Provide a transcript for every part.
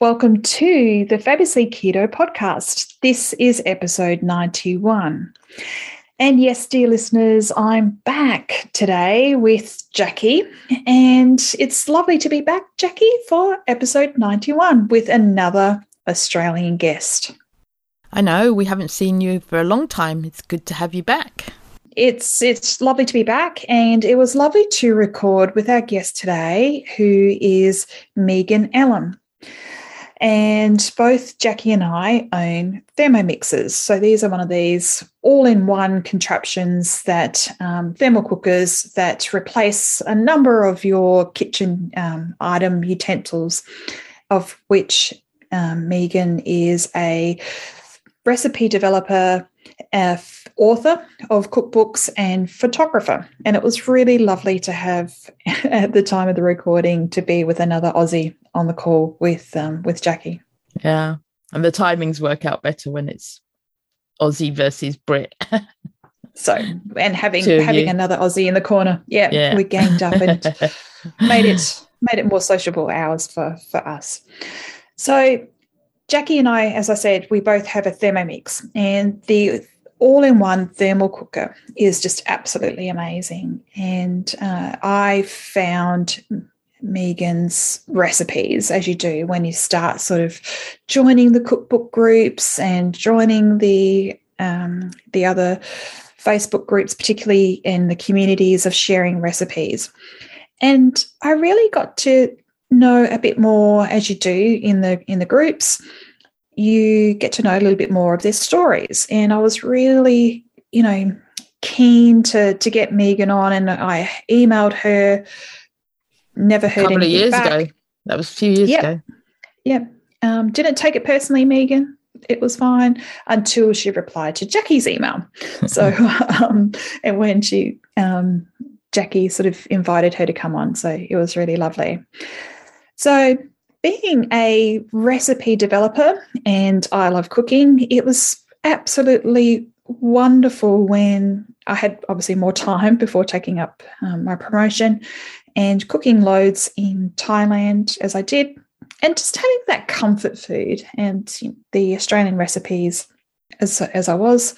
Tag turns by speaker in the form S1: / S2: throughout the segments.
S1: Welcome to the Fabulously Keto podcast. This is episode 91. And yes, dear listeners, I'm back today with Jackie, and it's lovely to be back, Jackie, for episode 91 with another Australian guest.
S2: I know we haven't seen you for a long time. It's good to have you back.
S1: It's it's lovely to be back, and it was lovely to record with our guest today, who is Megan Ellum. And both Jackie and I own Thermomixes. So these are one of these all in one contraptions that um, thermal cookers that replace a number of your kitchen um, item utensils, of which um, Megan is a recipe developer, uh, author of cookbooks, and photographer. And it was really lovely to have, at the time of the recording, to be with another Aussie on the call with um, with Jackie.
S2: Yeah, and the timings work out better when it's Aussie versus Brit.
S1: so, and having having you. another Aussie in the corner, yeah, yeah. we ganged up and made it made it more sociable hours for for us. So Jackie and I, as I said, we both have a Thermomix, and the all-in-one thermal cooker is just absolutely amazing. And uh, I found Megan's recipes, as you do when you start sort of joining the cookbook groups and joining the um, the other Facebook groups, particularly in the communities of sharing recipes. And I really got to know a bit more as you do in the in the groups you get to know a little bit more of their stories. And i was really you know keen to to get megan on and i emailed her. Never heard a couple of
S2: years
S1: back.
S2: ago. That was a few years
S1: yep.
S2: ago.
S1: Yeah um, didn't take it personally megan. It was fine until she replied to jackie's email. So um, and when she um, jackie sort of invited her to come on. So it was really lovely. So, being a recipe developer and I love cooking, it was absolutely wonderful when I had obviously more time before taking up um, my promotion and cooking loads in Thailand as I did, and just having that comfort food and the Australian recipes as, as I was.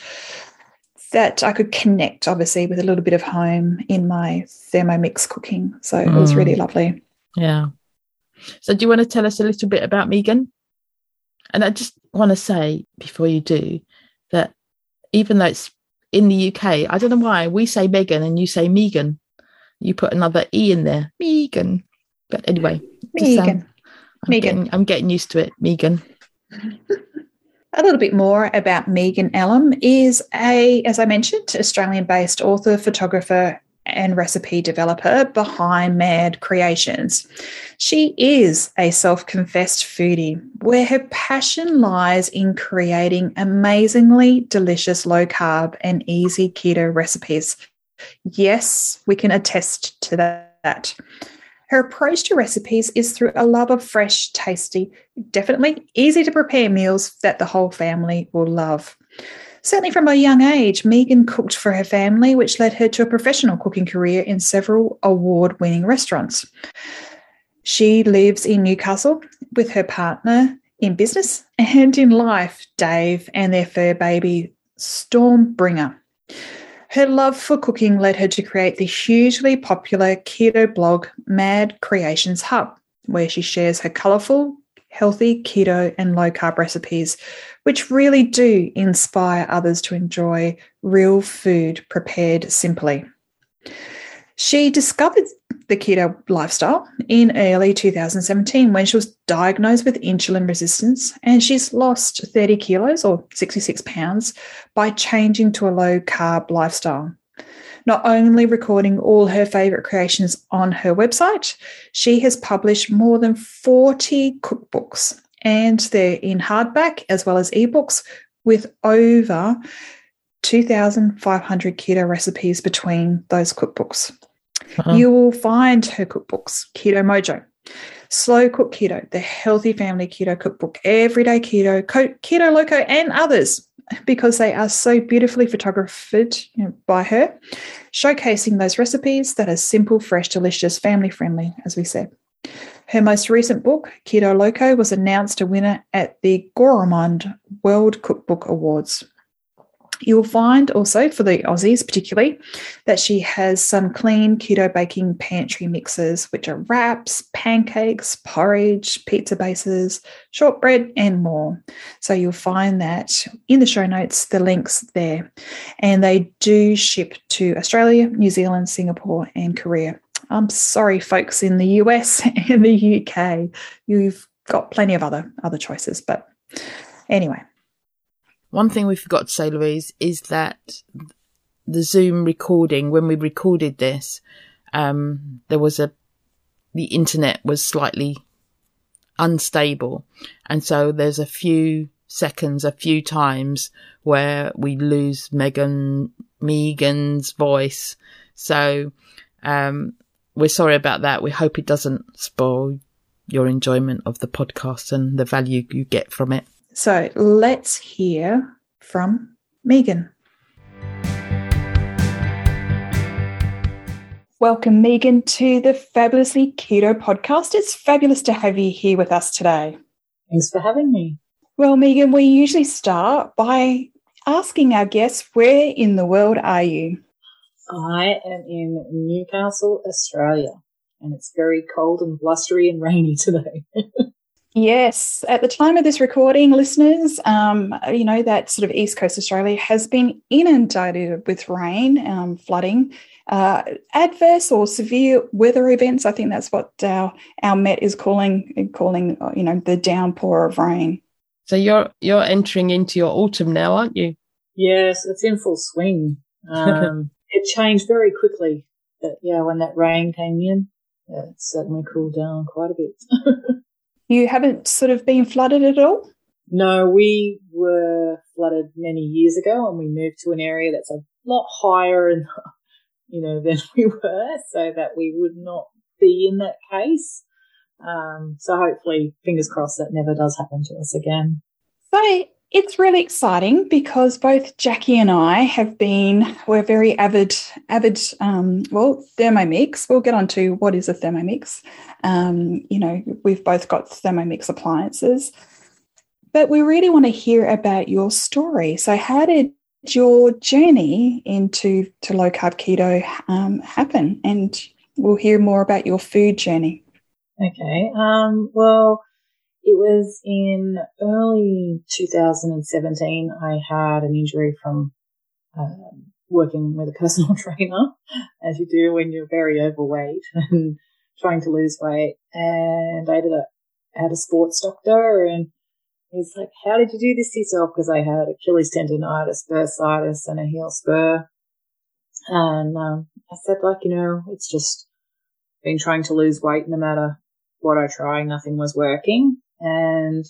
S1: That I could connect, obviously, with a little bit of home in my Thermomix cooking. So mm. it was really lovely.
S2: Yeah. So, do you want to tell us a little bit about Megan? And I just want to say before you do that even though it's in the UK, I don't know why we say Megan and you say Megan. You put another E in there, Megan. But anyway,
S1: Megan. Um,
S2: I'm, Megan. Getting, I'm getting used to it, Megan.
S1: A little bit more about Megan Ellum is a, as I mentioned, Australian-based author, photographer, and recipe developer behind Mad Creations. She is a self confessed foodie where her passion lies in creating amazingly delicious low carb and easy keto recipes. Yes, we can attest to that. Her approach to recipes is through a love of fresh, tasty, definitely easy to prepare meals that the whole family will love. Certainly from a young age, Megan cooked for her family, which led her to a professional cooking career in several award winning restaurants. She lives in Newcastle with her partner in business and in life, Dave, and their fur baby, Stormbringer. Her love for cooking led her to create the hugely popular keto blog Mad Creations Hub, where she shares her colourful, healthy, keto, and low carb recipes, which really do inspire others to enjoy real food prepared simply. She discovered the keto lifestyle in early 2017 when she was diagnosed with insulin resistance, and she's lost 30 kilos or 66 pounds by changing to a low carb lifestyle. Not only recording all her favorite creations on her website, she has published more than 40 cookbooks, and they're in hardback as well as ebooks with over 2,500 keto recipes between those cookbooks. Uh-huh. You will find her cookbooks, Keto Mojo, Slow Cook Keto, the Healthy Family Keto Cookbook, Everyday Keto, Keto Loco, and others because they are so beautifully photographed you know, by her, showcasing those recipes that are simple, fresh, delicious, family friendly, as we said. Her most recent book, Keto Loco, was announced a winner at the Gourmand World Cookbook Awards. You'll find also for the Aussies, particularly, that she has some clean keto baking pantry mixes, which are wraps, pancakes, porridge, pizza bases, shortbread, and more. So you'll find that in the show notes, the links there. And they do ship to Australia, New Zealand, Singapore, and Korea. I'm sorry, folks in the US and the UK. You've got plenty of other other choices, but anyway.
S2: One thing we forgot to say, Louise, is that the Zoom recording, when we recorded this, um, there was a, the internet was slightly unstable. And so there's a few seconds, a few times where we lose Megan, Megan's voice. So, um, we're sorry about that. We hope it doesn't spoil your enjoyment of the podcast and the value you get from it.
S1: So let's hear from Megan. Welcome, Megan, to the Fabulously Keto podcast. It's fabulous to have you here with us today.
S3: Thanks for having me.
S1: Well, Megan, we usually start by asking our guests, where in the world are you?
S3: I am in Newcastle, Australia, and it's very cold and blustery and rainy today.
S1: Yes, at the time of this recording, listeners, um, you know that sort of East Coast Australia has been inundated with rain, um, flooding, uh, adverse or severe weather events. I think that's what our our Met is calling calling you know the downpour of rain.
S2: So you're you're entering into your autumn now, aren't you?
S3: Yes, it's in full swing. Um, it changed very quickly, but yeah, when that rain came in, yeah, it certainly cooled down quite a bit.
S1: You haven't sort of been flooded at all?
S3: No, we were flooded many years ago and we moved to an area that's a lot higher and, you know, than we were so that we would not be in that case. Um, so hopefully, fingers crossed, that never does happen to us again.
S1: So it's really exciting because both Jackie and I have been we're very avid avid um, well Thermomix. We'll get on to what is a Thermomix. Um, you know, we've both got Thermomix appliances, but we really want to hear about your story. So, how did your journey into to low carb keto um, happen? And we'll hear more about your food journey.
S3: Okay. Um, well it was in early 2017. I had an injury from um, working with a personal trainer, as you do when you're very overweight and trying to lose weight. And I did a, had a sports doctor and he's like, how did you do this to yourself? Because I had Achilles tendonitis, bursitis and a heel spur. And, um, I said like, you know, it's just been trying to lose weight no matter what I try, nothing was working. And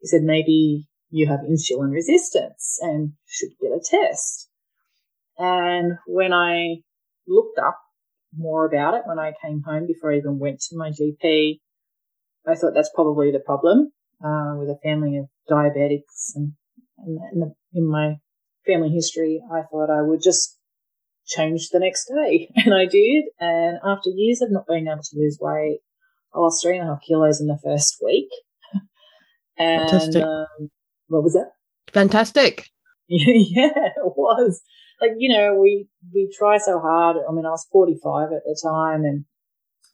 S3: he said, maybe you have insulin resistance and should get a test. And when I looked up more about it, when I came home before I even went to my GP, I thought that's probably the problem uh, with a family of diabetics and, and in, the, in my family history, I thought I would just change the next day. And I did. And after years of not being able to lose weight, I lost three and a half kilos in the first week. And Fantastic. Um, what was that?
S2: Fantastic.
S3: yeah, it was. Like, you know, we, we try so hard. I mean, I was 45 at the time and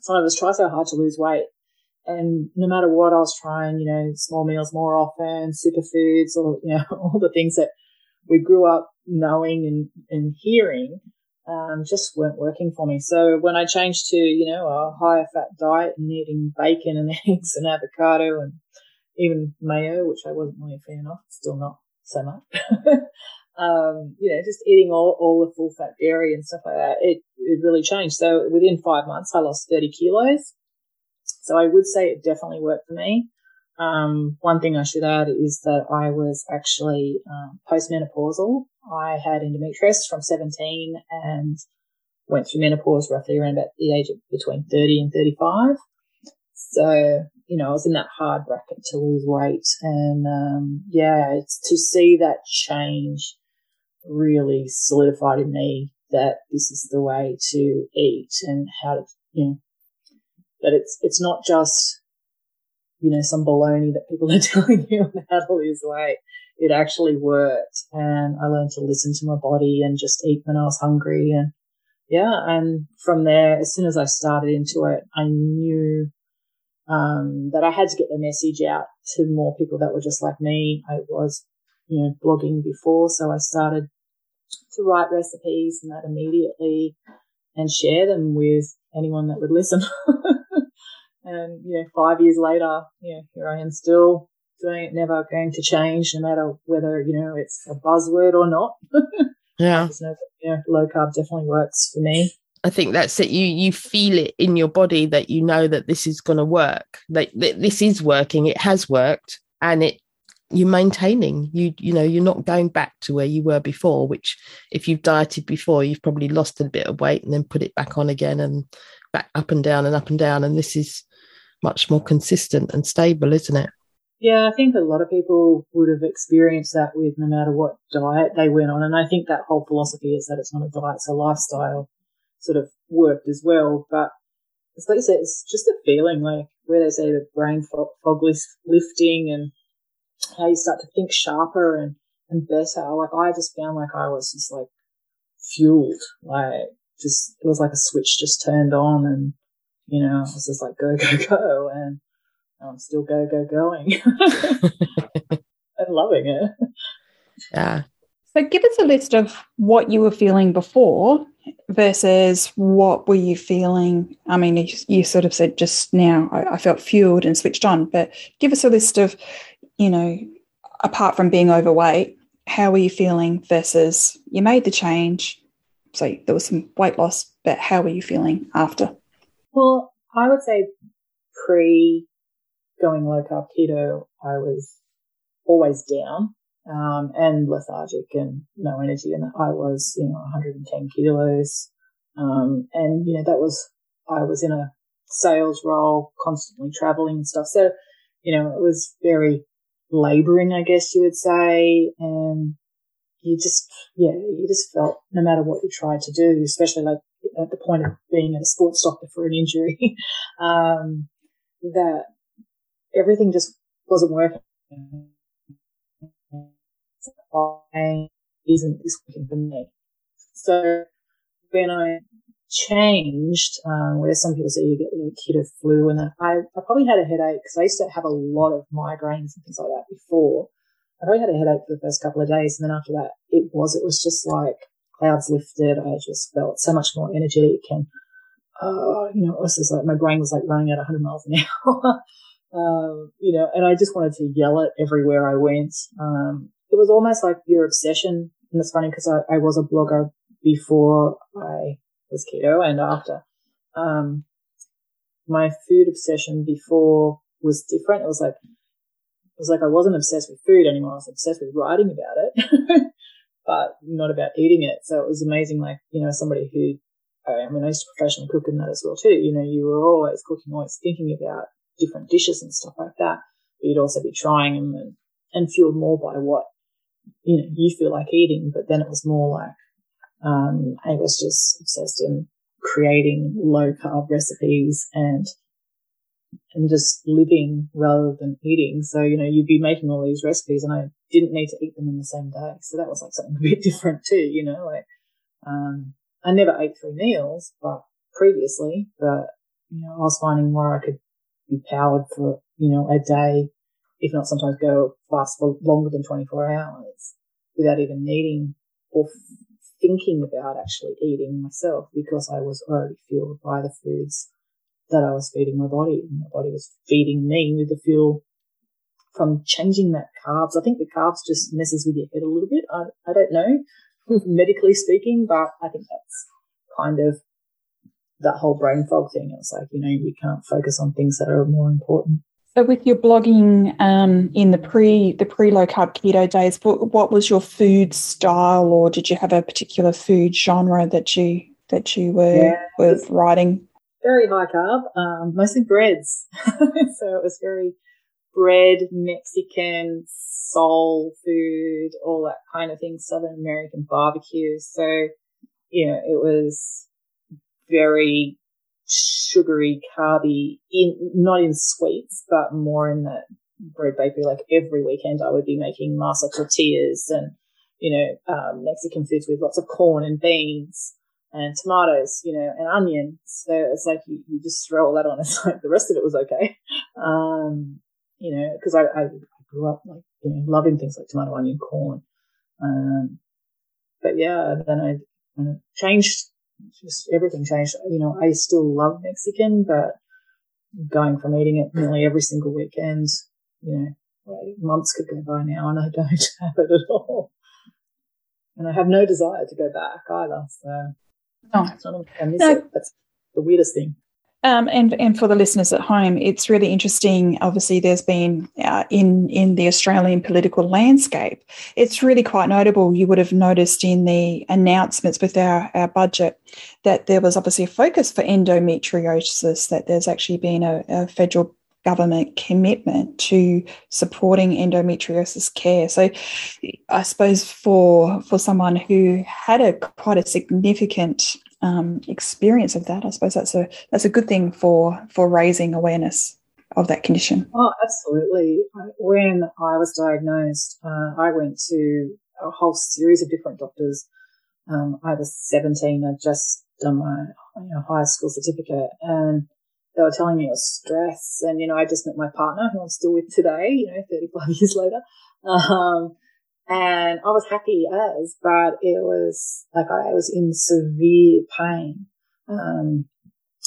S3: some of us try so hard to lose weight and no matter what, I was trying, you know, small meals more often, superfoods, or you know, all the things that we grew up knowing and, and hearing, um, just weren't working for me. So when I changed to, you know, a higher fat diet and eating bacon and eggs and avocado and even mayo, which I wasn't really a fan of, still not so much. um, you know, just eating all, all the full fat dairy and stuff like that, it, it really changed. So within five months, I lost 30 kilos. So I would say it definitely worked for me. Um, one thing I should add is that I was actually um, postmenopausal. I had endometriosis from 17 and went through menopause roughly around about the age of between 30 and 35. So, you know, I was in that hard bracket to lose weight. And, um, yeah, it's to see that change really solidified in me that this is the way to eat and how to, you know, that it's, it's not just, you know, some baloney that people are telling you how to lose weight. It actually worked. And I learned to listen to my body and just eat when I was hungry. And yeah. And from there, as soon as I started into it, I knew, um, that I had to get the message out to more people that were just like me. I was, you know, blogging before. So I started to write recipes and that immediately and share them with anyone that would listen. and, you know, five years later, you know, here I am still doing it, never going to change no matter whether, you know, it's a buzzword or not.
S2: yeah.
S3: No, know, low carb definitely works for me.
S2: I think that's it. You you feel it in your body that you know that this is going to work. That, that this is working. It has worked, and it you're maintaining you you know you're not going back to where you were before which if you've dieted before you've probably lost a bit of weight and then put it back on again and back up and down and up and down and this is much more consistent and stable isn't it
S3: yeah i think a lot of people would have experienced that with no matter what diet they went on and i think that whole philosophy is that it's not a diet it's a lifestyle sort of worked as well but it's like you said it's just a feeling like where they say the brain fog, fog lifting and how you start to think sharper and, and better. Like I just found like I was just like fueled, like just, it was like a switch just turned on and, you know, I was just like, go, go, go. And I'm still go, go, going and loving it.
S2: Yeah.
S1: So give us a list of what you were feeling before versus what were you feeling? I mean, you, you sort of said just now, I, I, felt fueled and switched on, but give us a list of you know, apart from being overweight, how were you feeling versus you made the change? So there was some weight loss, but how were you feeling after?
S3: Well, I would say pre going low carb keto, I was always down um, and lethargic and no energy. And I was, you know, 110 kilos. Um, and, you know, that was, I was in a sales role, constantly traveling and stuff. So, you know, it was very laboring, I guess you would say. And you just, yeah, you just felt no matter what you tried to do, especially like at the point of being at a sports doctor for an injury, um, that everything just wasn't working. Why isn't this working for me? So when I changed, um, where some people say you get the keto flu and I, I probably had a headache because I used to have a lot of migraines and things like that before. I probably had a headache for the first couple of days. And then after that, it was, it was just like clouds lifted. I just felt so much more energetic and, uh, you know, it was just like my brain was like running at 100 miles an hour. um, you know, and I just wanted to yell it everywhere I went. Um, it was almost like your obsession. And it's funny because I, I was a blogger before I was keto and after. Um, my food obsession before was different. It was like, it was like I wasn't obsessed with food anymore. I was obsessed with writing about it, but not about eating it. So it was amazing. Like, you know, somebody who, I mean, I used to professionally cook in that as well too. You know, you were always cooking, always thinking about different dishes and stuff like that. But you'd also be trying them and, and fueled more by what, you know, you feel like eating. But then it was more like, um, I was just obsessed in creating low carb recipes and and just living rather than eating. So, you know, you'd be making all these recipes and I didn't need to eat them in the same day. So that was like something a bit different too, you know, like, um, I never ate three meals, but previously, but, you know, I was finding where I could be powered for, you know, a day, if not sometimes go fast for longer than 24 hours without even needing or thinking about actually eating myself because I was already fueled by the foods that I was feeding my body. And my body was feeding me with the fuel from changing that carbs. I think the carbs just messes with your head a little bit. I, I don't know, medically speaking, but I think that's kind of that whole brain fog thing. It's like, you know, you can't focus on things that are more important.
S1: So, with your blogging um, in the pre the pre low carb keto days, what, what was your food style, or did you have a particular food genre that you that you were yeah, were writing?
S3: Very high carb, um, mostly breads. so it was very bread, Mexican, soul food, all that kind of thing, Southern American barbecue. So, you know, it was very sugary, carby, in not in sweets, but more in the bread bakery. Like every weekend, I would be making masa tortillas and you know um, Mexican foods with lots of corn and beans and tomatoes, you know, and onions. So it's like you, you just throw all that on. It's like the rest of it was okay, um, you know, because I, I grew up like you know loving things like tomato, onion, corn. Um, but yeah, then I, I changed just everything changed. You know, I still love Mexican, but going from eating it nearly every single weekend, you know, months could go by now and I don't have it at all. And I have no desire to go back either. So,
S1: no,
S3: it's not, I miss no. it. That's the weirdest thing.
S1: Um, and and for the listeners at home, it's really interesting. Obviously, there's been uh, in in the Australian political landscape, it's really quite notable. You would have noticed in the announcements with our our budget that there was obviously a focus for endometriosis. That there's actually been a, a federal government commitment to supporting endometriosis care. So, I suppose for for someone who had a quite a significant um, experience of that, I suppose that's a that's a good thing for for raising awareness of that condition.
S3: Oh, absolutely. When I was diagnosed, uh, I went to a whole series of different doctors. Um, I was 17. I'd just done my you know, high school certificate and they were telling me it was stress. And, you know, I just met my partner who I'm still with today, you know, 35 years later. Um, and I was happy as, but it was like I was in severe pain. Um,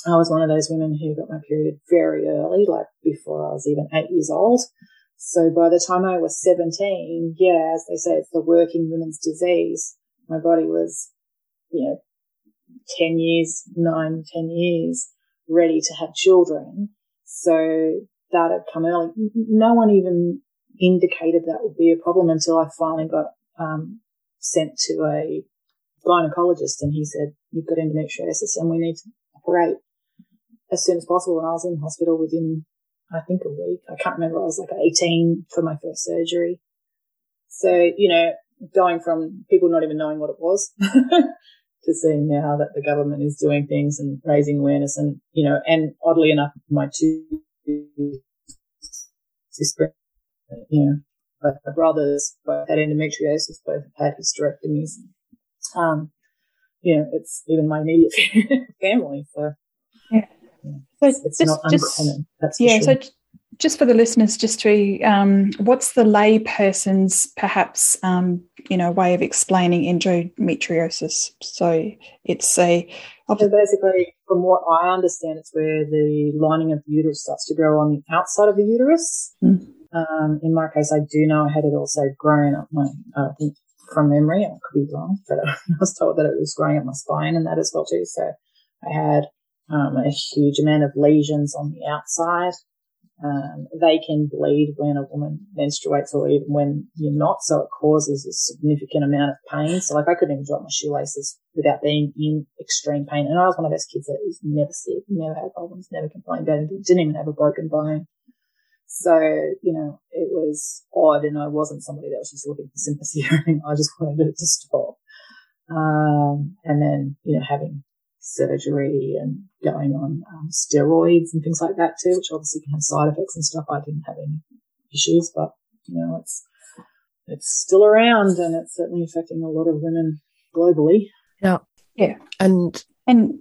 S3: I was one of those women who got my period very early, like before I was even eight years old. So by the time I was 17, yeah, as they say, it's the working women's disease. My body was, you know, 10 years, nine, 10 years ready to have children. So that had come early. No one even indicated that would be a problem until I finally got um, sent to a gynecologist and he said, you've got endometriosis and we need to operate as soon as possible. And I was in hospital within, I think, a week. I can't remember. I was like 18 for my first surgery. So, you know, going from people not even knowing what it was to seeing now that the government is doing things and raising awareness and, you know, and oddly enough, my two sisters you know, both my brothers both had endometriosis, both had hysterectomies. Um, you know, it's even my immediate family. So,
S1: yeah. yeah. So it's, it's just, not uncommon. Yeah. Sure. So just for the listeners, just to, um, what's the lay person's perhaps, um, you know, way of explaining endometriosis? So it's a,
S3: so basically, from what I understand, it's where the lining of the uterus starts to grow on the outside of the uterus. Mm. Um, in my case, I do know I had it also growing up my, uh, I think from memory, I could be wrong, but I was told that it was growing up my spine and that as well too. So I had, um, a huge amount of lesions on the outside. Um, they can bleed when a woman menstruates or even when you're not. So it causes a significant amount of pain. So like I couldn't even drop my shoelaces without being in extreme pain. And I was one of those kids that was never sick, never had problems, never complained about anything, didn't even have a broken bone. So, you know, it was odd and I wasn't somebody that was just looking for sympathy or anything. I just wanted it to stop. Um, and then, you know, having surgery and going on um, steroids and things like that too, which obviously can have side effects and stuff. I didn't have any issues, but you know, it's, it's still around and it's certainly affecting a lot of women globally.
S2: Yeah.
S1: Yeah.
S2: And,
S1: and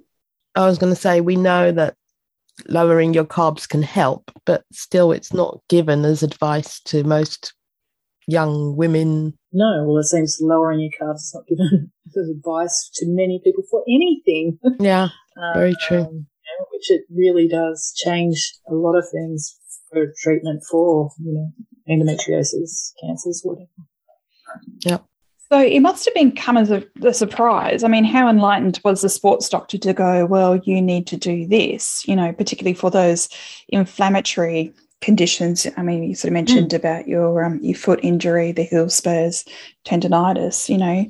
S2: I was going to say, we know that lowering your carbs can help, but still, it's not given as advice to most young women.
S3: No, well, it seems lowering your carbs is not given as advice to many people for anything.
S2: Yeah, very true.
S3: Um, you know, which it really does change a lot of things for treatment for, you know, endometriosis, cancers, whatever.
S2: Yep.
S1: So it must have been come as a, a, surprise. I mean, how enlightened was the sports doctor to go, well, you need to do this, you know, particularly for those inflammatory conditions. I mean, you sort of mentioned mm. about your um, your foot injury, the heel spurs, tendonitis, you know.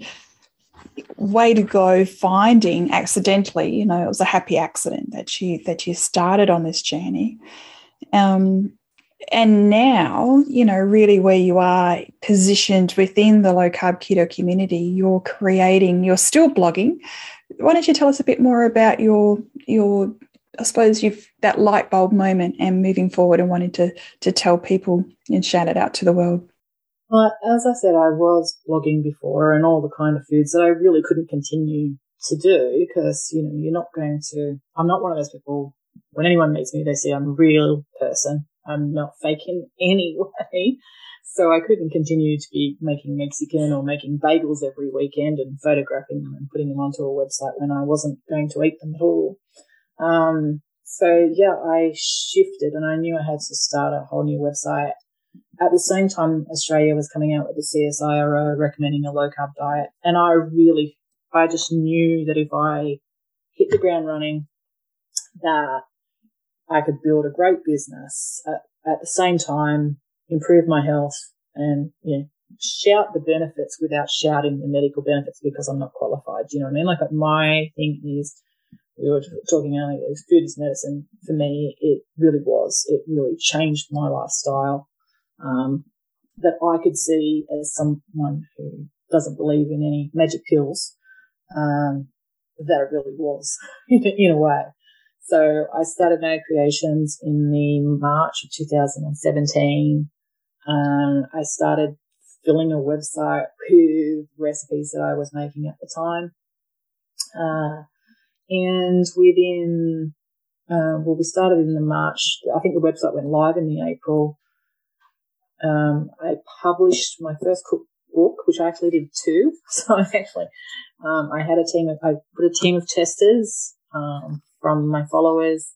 S1: Way to go finding accidentally, you know, it was a happy accident that you that you started on this journey. Um, and now, you know, really where you are positioned within the low carb keto community, you're creating, you're still blogging. Why don't you tell us a bit more about your your I suppose you've that light bulb moment and moving forward and wanting to to tell people and shout it out to the world.
S3: Well, as I said, I was blogging before and all the kind of foods that I really couldn't continue to do because, you know, you're not going to, I'm not one of those people, when anyone meets me, they see I'm a real person I'm not fake in any way. So I couldn't continue to be making Mexican or making bagels every weekend and photographing them and putting them onto a website when I wasn't going to eat them at all. Um, so yeah, I shifted and I knew I had to start a whole new website. At the same time, Australia was coming out with the CSIRO recommending a low carb diet. And I really, I just knew that if I hit the ground running, that I could build a great business at, at the same time, improve my health and, you know, shout the benefits without shouting the medical benefits because I'm not qualified. Do you know what I mean? Like my thing is, we were talking earlier, food is medicine. For me, it really was. It really changed my lifestyle. Um, that I could see as someone who doesn't believe in any magic pills, um, that it really was in, in a way. So I started No Creations in the March of 2017. Um, I started filling a website with recipes that I was making at the time. Uh, and within, uh, well, we started in the March. I think the website went live in the April. Um, I published my first cookbook, which I actually did two. So I actually, um, I had a team of, I put a team of testers, um, from my followers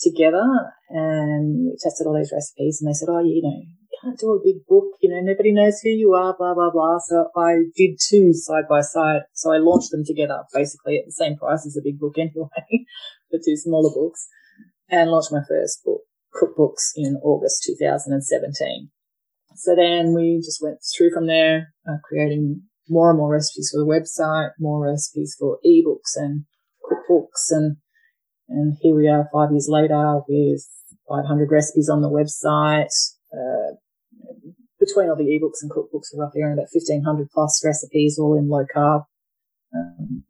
S3: together and we tested all these recipes and they said, Oh, you know, you can't do a big book, you know, nobody knows who you are, blah, blah, blah. So I did two side by side. So I launched them together basically at the same price as a big book anyway, for two smaller books and launched my first book, cookbooks in August 2017. So then we just went through from there, uh, creating more and more recipes for the website, more recipes for ebooks and cookbooks and and here we are five years later with 500 recipes on the website. Uh, between all the ebooks and cookbooks, we're roughly around about 1500 plus recipes, all in low carb. Um,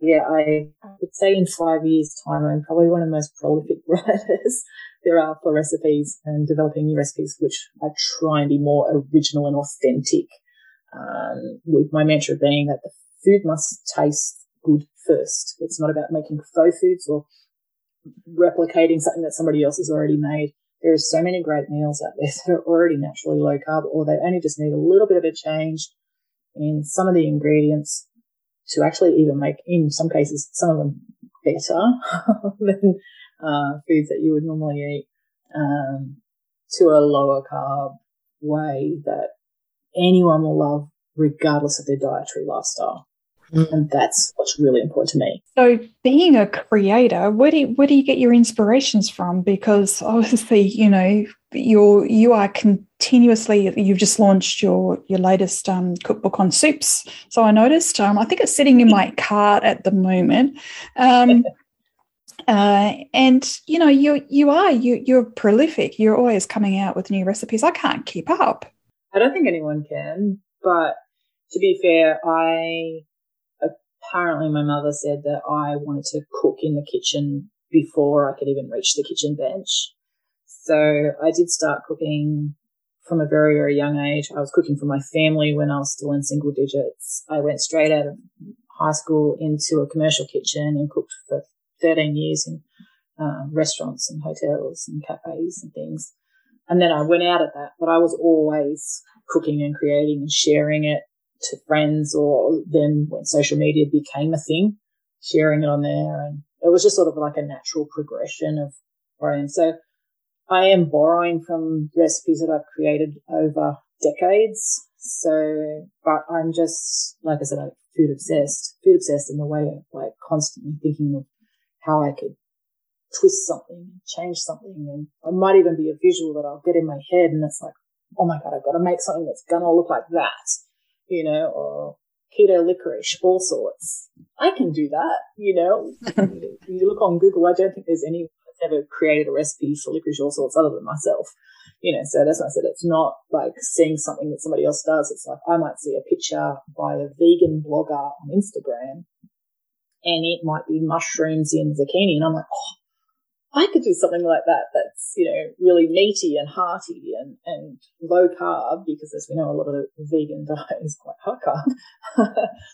S3: yeah, I would say in five years time, I'm probably one of the most prolific writers there are for recipes and developing new recipes, which I try and be more original and authentic. Um, with my mantra being that the food must taste good first. It's not about making faux foods or replicating something that somebody else has already made. There are so many great meals out there that are already naturally low carb, or they only just need a little bit of a change in some of the ingredients to actually even make, in some cases, some of them better than uh, foods that you would normally eat um, to a lower carb way that anyone will love regardless of their dietary lifestyle. Mm. And that's what's really important to me.
S1: So, being a creator, where do you, where do you get your inspirations from? Because obviously, you know, you're you are continuously. You've just launched your your latest um, cookbook on soups. So I noticed. Um, I think it's sitting in my cart at the moment. Um, uh, and you know, you you are you you're prolific. You're always coming out with new recipes. I can't keep up.
S3: I don't think anyone can. But to be fair, I apparently my mother said that I wanted to cook in the kitchen before I could even reach the kitchen bench. So I did start cooking from a very, very young age. I was cooking for my family when I was still in single digits. I went straight out of high school into a commercial kitchen and cooked for 13 years in um, restaurants and hotels and cafes and things. And then I went out at that, but I was always cooking and creating and sharing it to friends or then when social media became a thing, sharing it on there. And it was just sort of like a natural progression of where I am. So I am borrowing from recipes that I've created over decades. So, but I'm just, like I said, I'm food obsessed, food obsessed in the way of like constantly thinking of how I could twist something, change something. And I might even be a visual that I'll get in my head and it's like, oh my God, I've got to make something that's going to look like that, you know, or keto licorice, all sorts. I can do that, you know. you look on Google, I don't think there's anyone that's ever created a recipe for licorice all sorts other than myself. You know, so that's why I said it's not like seeing something that somebody else does. It's like I might see a picture by a vegan blogger on Instagram and it might be mushrooms in zucchini and I'm like, oh, I could do something like that that's, you know, really meaty and hearty and, and low carb because as we know, a lot of the vegan diet is quite high carb.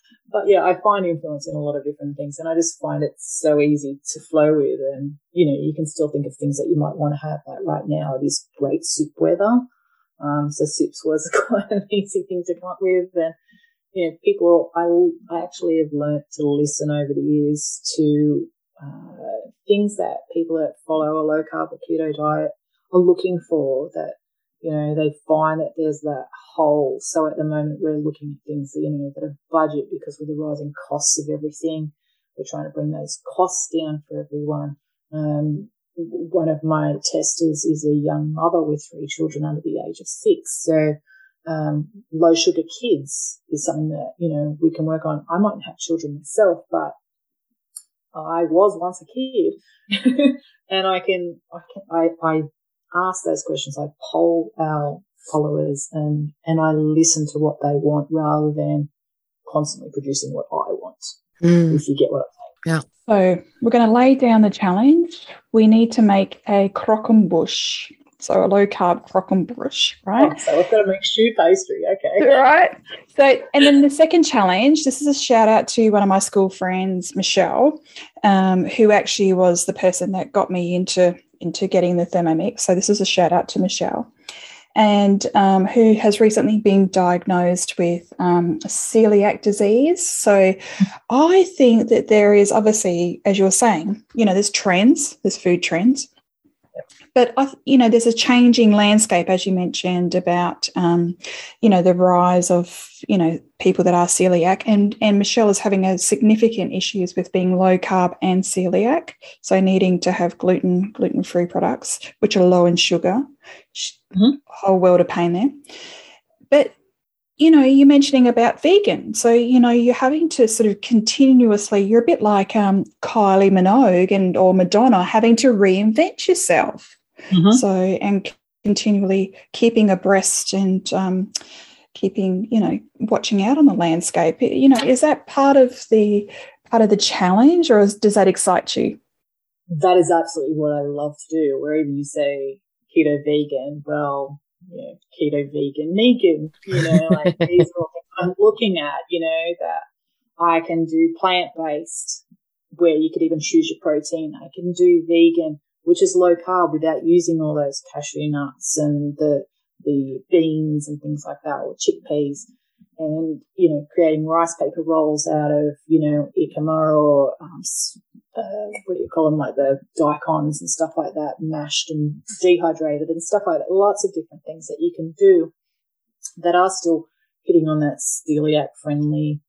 S3: but yeah, I find influence in a lot of different things and I just find it so easy to flow with. And, you know, you can still think of things that you might want to have. Like right now, it is great soup weather. Um, so soups was quite an easy thing to come up with. And, you know, people, I, I actually have learnt to listen over the years to uh, things that people that follow a low carb or keto diet are looking for that, you know, they find that there's that hole. So at the moment we're looking at things, that, you know, that are budget because with the rising costs of everything, we're trying to bring those costs down for everyone. Um, one of my testers is a young mother with three children under the age of six. So, um, low sugar kids is something that, you know, we can work on. I might have children myself, but I was once a kid, and I can, I can, I, I ask those questions. I poll our followers and, and I listen to what they want rather than constantly producing what I want. Mm. If you get what I'm
S2: saying. Yeah.
S1: So we're going to lay down the challenge. We need to make a croquembouche so a low carb croquembouche, right?
S3: Oh, so I've got to make choux pastry. Okay.
S1: Right. So, and then the second challenge, this is a shout out to one of my school friends, Michelle, um, who actually was the person that got me into, into getting the Thermomix. So this is a shout out to Michelle. And um, who has recently been diagnosed with um, celiac disease. So, I think that there is obviously, as you're saying, you know, there's trends, there's food trends, but I, you know, there's a changing landscape, as you mentioned, about um, you know the rise of you know people that are celiac, and and Michelle is having a significant issues with being low carb and celiac, so needing to have gluten gluten free products which are low in sugar. Mm-hmm. Whole world of pain there, but you know, you're mentioning about vegan. So, you know, you're having to sort of continuously, you're a bit like um, Kylie Minogue and or Madonna having to reinvent yourself. Mm-hmm. So, and continually keeping abreast and um, keeping, you know, watching out on the landscape. You know, is that part of the part of the challenge, or is, does that excite you?
S3: That is absolutely what I love to do. Wherever you say keto vegan, well, you know, keto vegan, vegan, you know, like these are all things I'm looking at, you know, that I can do plant based where you could even choose your protein. I can do vegan which is low carb without using all those cashew nuts and the, the beans and things like that or chickpeas and, you know, creating rice paper rolls out of, you know, jicama or, um, uh, what do you call them? Like the daikons and stuff like that, mashed and dehydrated and stuff like that. Lots of different things that you can do that are still hitting on that celiac friendly,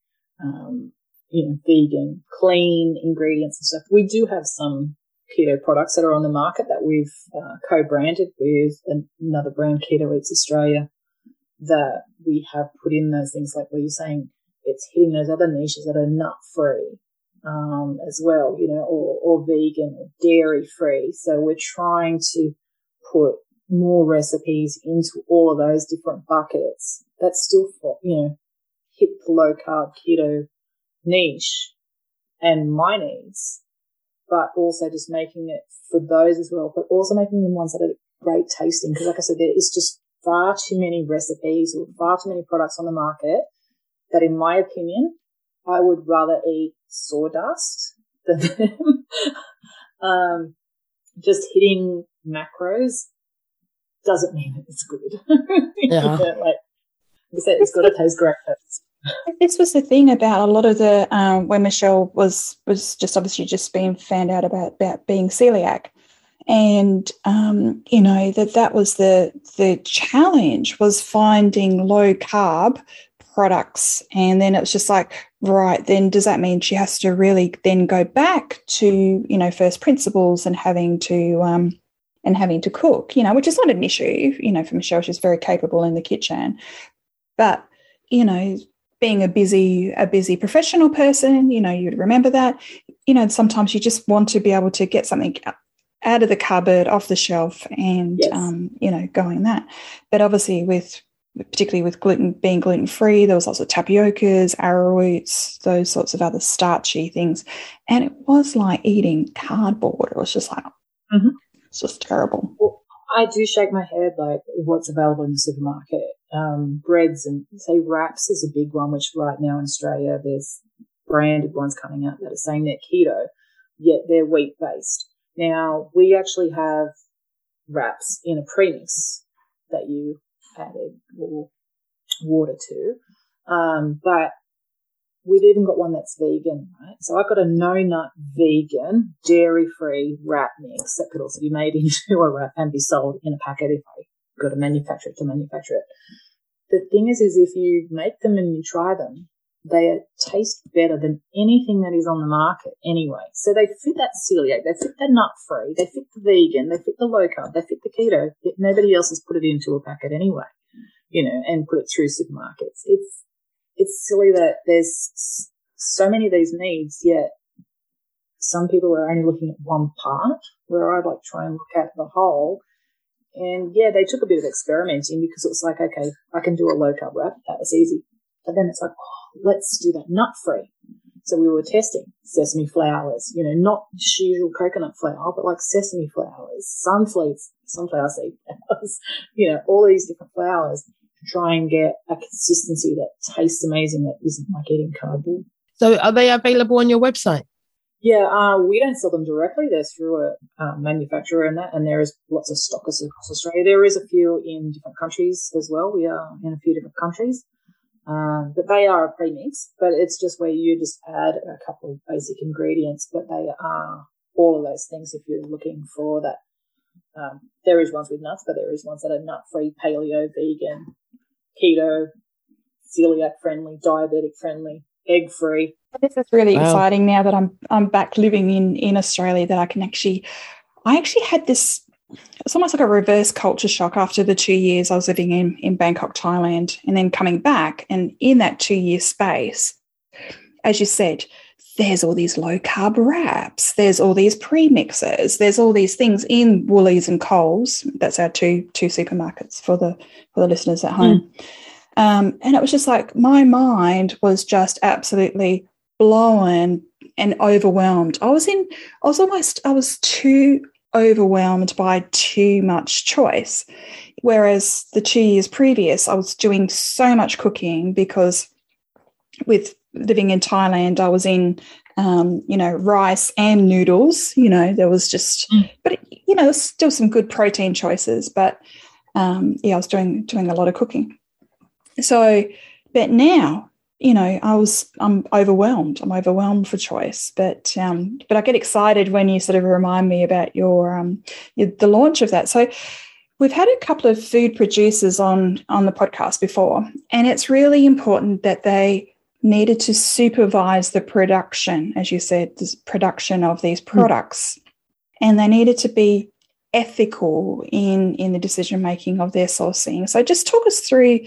S3: um, you know, vegan, clean ingredients and stuff. We do have some keto products that are on the market that we've uh, co-branded with another brand, Keto Eats Australia, that we have put in those things like where you're saying it's hitting those other niches that are nut free um, as well, you know, or, or vegan or dairy free. So we're trying to put more recipes into all of those different buckets that still, you know, hit the low carb keto niche and my needs but also just making it for those as well, but also making them ones that are great tasting. Because like I said, there is just far too many recipes or far too many products on the market that in my opinion, I would rather eat sawdust than them. um, just hitting macros doesn't mean that it's good.
S2: Yeah.
S3: like you said, it's got to taste great first.
S1: This was the thing about a lot of the um, when Michelle was was just obviously just being found out about about being celiac, and um, you know that that was the the challenge was finding low carb products, and then it was just like right then does that mean she has to really then go back to you know first principles and having to um, and having to cook, you know, which is not an issue, you know, for Michelle, she's very capable in the kitchen. But, you know, being a busy, a busy professional person, you know, you'd remember that. You know, sometimes you just want to be able to get something out of the cupboard, off the shelf, and yes. um, you know, going that. But obviously, with particularly with gluten being gluten free, there was lots of tapiocas, arrowroots, those sorts of other starchy things, and it was like eating cardboard. It was just like, mm-hmm. It's just terrible.
S3: Well, I do shake my head like what's available in the supermarket. Um, breads and say wraps is a big one, which right now in Australia there's branded ones coming out that are saying they're keto, yet they're wheat based. Now we actually have wraps in a premix that you add egg or water to. Um, but We've even got one that's vegan, right? So I've got a no nut vegan, dairy free wrap mix that could also be made into a wrap and be sold in a packet if I got to manufacture it to manufacture it. The thing is, is if you make them and you try them, they taste better than anything that is on the market anyway. So they fit that celiac, they fit the nut free, they fit the vegan, they fit the low carb, they fit the keto. Yet nobody else has put it into a packet anyway, you know, and put it through supermarkets. It's it's silly that there's so many of these needs, yet some people are only looking at one part, where I'd like to try and look at the whole. And yeah, they took a bit of experimenting because it was like, okay, I can do a low carb wrap. That was easy. But then it's like, oh, let's do that nut free. So we were testing sesame flours, you know, not usual coconut flour, but like sesame flours, sunflower, sunflower seed flours, you know, all these different flours to try and get a consistency that tastes amazing that isn't like eating cardboard.
S2: So are they available on your website?
S3: Yeah, uh, we don't sell them directly. They're through a uh, manufacturer and that, and there is lots of stockers across Australia. There is a few in different countries as well. We are in a few different countries, um, but they are a premix. But it's just where you just add a couple of basic ingredients, but they are all of those things if you're looking for that. Um, there is ones with nuts, but there is ones that are nut free, paleo, vegan, keto, celiac friendly, diabetic friendly, egg free.
S1: This is really wow. exciting now that I'm I'm back living in in Australia that I can actually I actually had this it's almost like a reverse culture shock after the two years I was living in in Bangkok, Thailand, and then coming back and in that two year space, as you said, there's all these low carb wraps, there's all these premixes, there's all these things in Woolies and Coles. That's our two two supermarkets for the for the listeners at home. Mm. Um, and it was just like my mind was just absolutely blown and overwhelmed. I was in, I was almost, I was too overwhelmed by too much choice. Whereas the two years previous, I was doing so much cooking because with living in Thailand, I was in, um, you know, rice and noodles. You know, there was just, mm. but you know, still some good protein choices. But um, yeah, I was doing doing a lot of cooking. So, but now, you know, I was I'm overwhelmed. I'm overwhelmed for choice. But um, but I get excited when you sort of remind me about your um, your, the launch of that. So We've had a couple of food producers on on the podcast before, and it's really important that they needed to supervise the production, as you said, the production of these hmm. products. Mm. And they needed to be ethical in, in the decision making of their sourcing. So just talk us through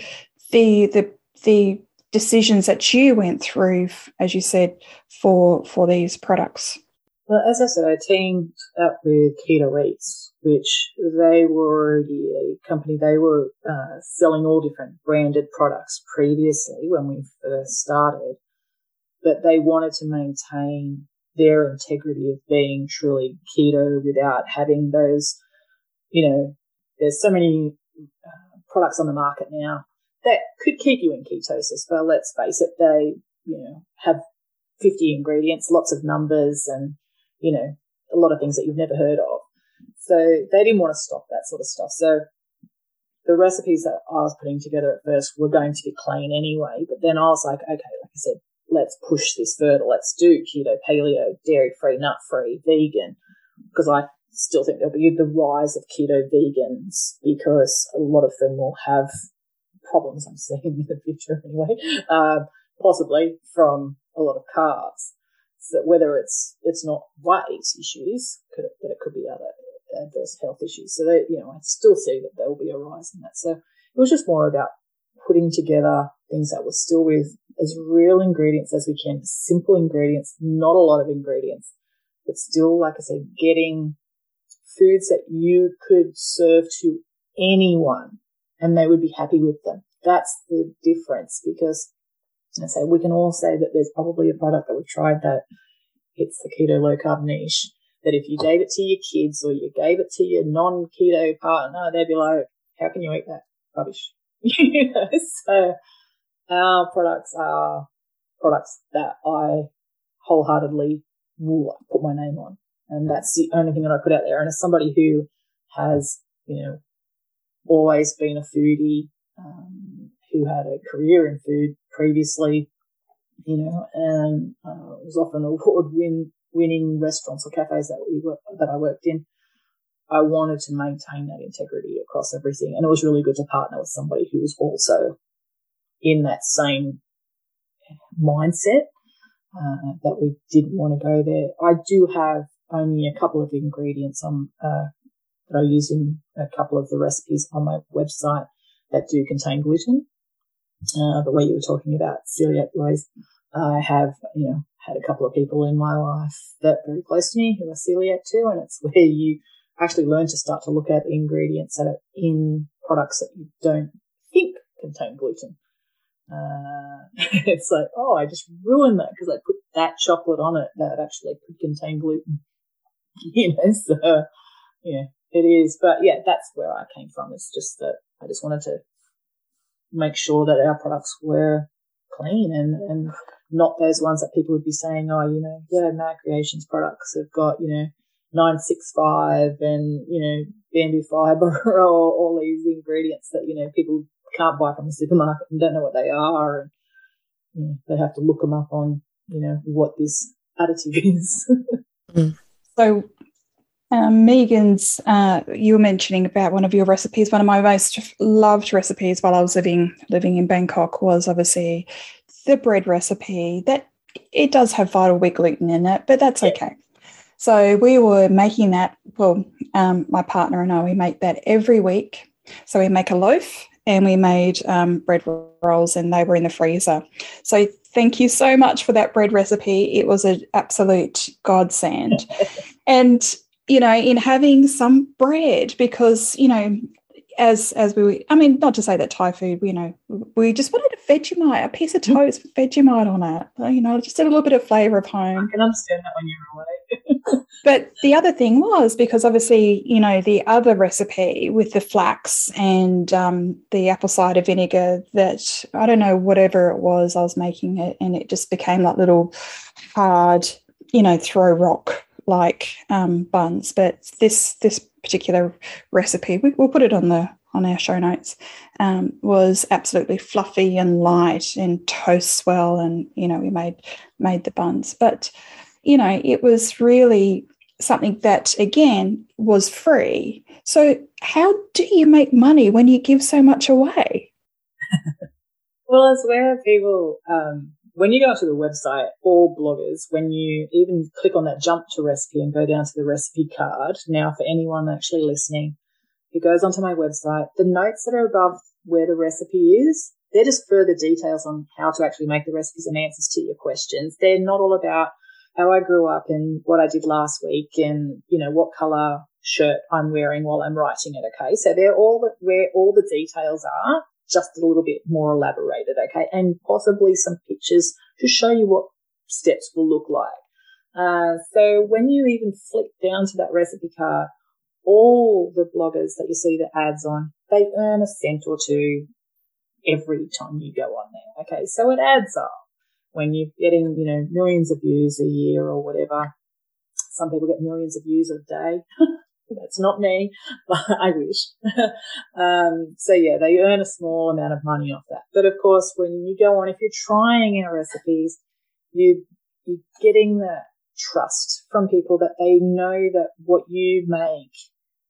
S1: the the the decisions that you went through, as you said, for for these products.
S3: Well, as I said, I teamed up with Keto Eats which they were already a company. They were uh, selling all different branded products previously when we first started, but they wanted to maintain their integrity of being truly keto without having those, you know, there's so many uh, products on the market now that could keep you in ketosis, but let's face it, they, you know, have 50 ingredients, lots of numbers and, you know, a lot of things that you've never heard of. So they didn't want to stop that sort of stuff. So the recipes that I was putting together at first were going to be clean anyway. But then I was like, okay, like I said, let's push this further. Let's do keto, paleo, dairy free, nut free, vegan, because I still think there'll be the rise of keto vegans because a lot of them will have problems I'm seeing in the future anyway, uh, possibly from a lot of carbs. So whether it's, it's not weight issues, but it could be other adverse health issues. So they, you know, I still see that there will be a rise in that. So it was just more about putting together things that were still with as real ingredients as we can, simple ingredients, not a lot of ingredients, but still, like I said, getting foods that you could serve to anyone and they would be happy with them. That's the difference because I say we can all say that there's probably a product that we've tried that hits the keto low carb niche. That if you gave it to your kids or you gave it to your non keto partner, they'd be like, "How can you eat that rubbish?" you know, so our products are products that I wholeheartedly will put my name on. And that's the only thing that I put out there. And as somebody who has, you know, always been a foodie, um, who had a career in food previously, you know, and uh, was often award win winning restaurants or cafes that we were, that I worked in. I wanted to maintain that integrity across everything. And it was really good to partner with somebody who was also in that same mindset, uh, that we didn't want to go there. I do have only a couple of ingredients on, uh, that I use in a couple of the recipes on my website that do contain gluten. Uh, where you were talking about celiac disease, I have, you know, had a couple of people in my life that are very close to me who are celiac too. And it's where you actually learn to start to look at ingredients that are in products that you don't think contain gluten. Uh, it's like, oh, I just ruined that because I put that chocolate on it that actually could contain gluten. you know, so yeah, it is. But yeah, that's where I came from. It's just that I just wanted to make sure that our products were clean and, and not those ones that people would be saying, oh, you know, yeah, Mad Creations products have got, you know, 965 and, you know, bamboo fiber or all these ingredients that, you know, people can't buy from the supermarket and don't know what they are. And, you know, they have to look them up on, you know, what this additive is.
S1: mm. So, um, Megan's, uh, you were mentioning about one of your recipes. One of my most loved recipes while I was living living in Bangkok was obviously the bread recipe. That it does have vital wheat gluten in it, but that's okay. So we were making that. Well, um, my partner and I we make that every week. So we make a loaf and we made um, bread rolls, and they were in the freezer. So thank you so much for that bread recipe. It was an absolute godsend. and, you know, in having some bread, because, you know, as as we I mean, not to say that Thai food, you know, we just wanted a Vegemite, a piece of toast with Vegemite on it. You know, just a little bit of flavour of home.
S3: I can understand that when you're
S1: away. but the other thing was because obviously, you know, the other recipe with the flax and um, the apple cider vinegar that I don't know whatever it was, I was making it, and it just became like little hard, you know, throw rock like um, buns. But this this particular recipe, we, will put it on the on our show notes, um, was absolutely fluffy and light and toast well, and you know we made made the buns, but you know it was really something that again was free. So how do you make money when you give so much away?
S3: well, it's where people um, when you go to the website, all bloggers, when you even click on that jump to recipe and go down to the recipe card, now for anyone actually listening who goes onto my website, the notes that are above where the recipe is, they're just further details on how to actually make the recipes and answers to your questions. They're not all about how I grew up and what I did last week and, you know, what color shirt I'm wearing while I'm writing it. Okay. So they're all where all the details are just a little bit more elaborated, okay, and possibly some pictures to show you what steps will look like. Uh, so when you even flick down to that recipe card, all the bloggers that you see the ads on, they earn a cent or two every time you go on there. Okay. So it adds up when you're getting, you know, millions of views a year or whatever. Some people get millions of views a day. That's not me, but I wish. um, so yeah, they earn a small amount of money off that. But of course, when you go on, if you're trying our recipes, you, you're getting that trust from people that they know that what you make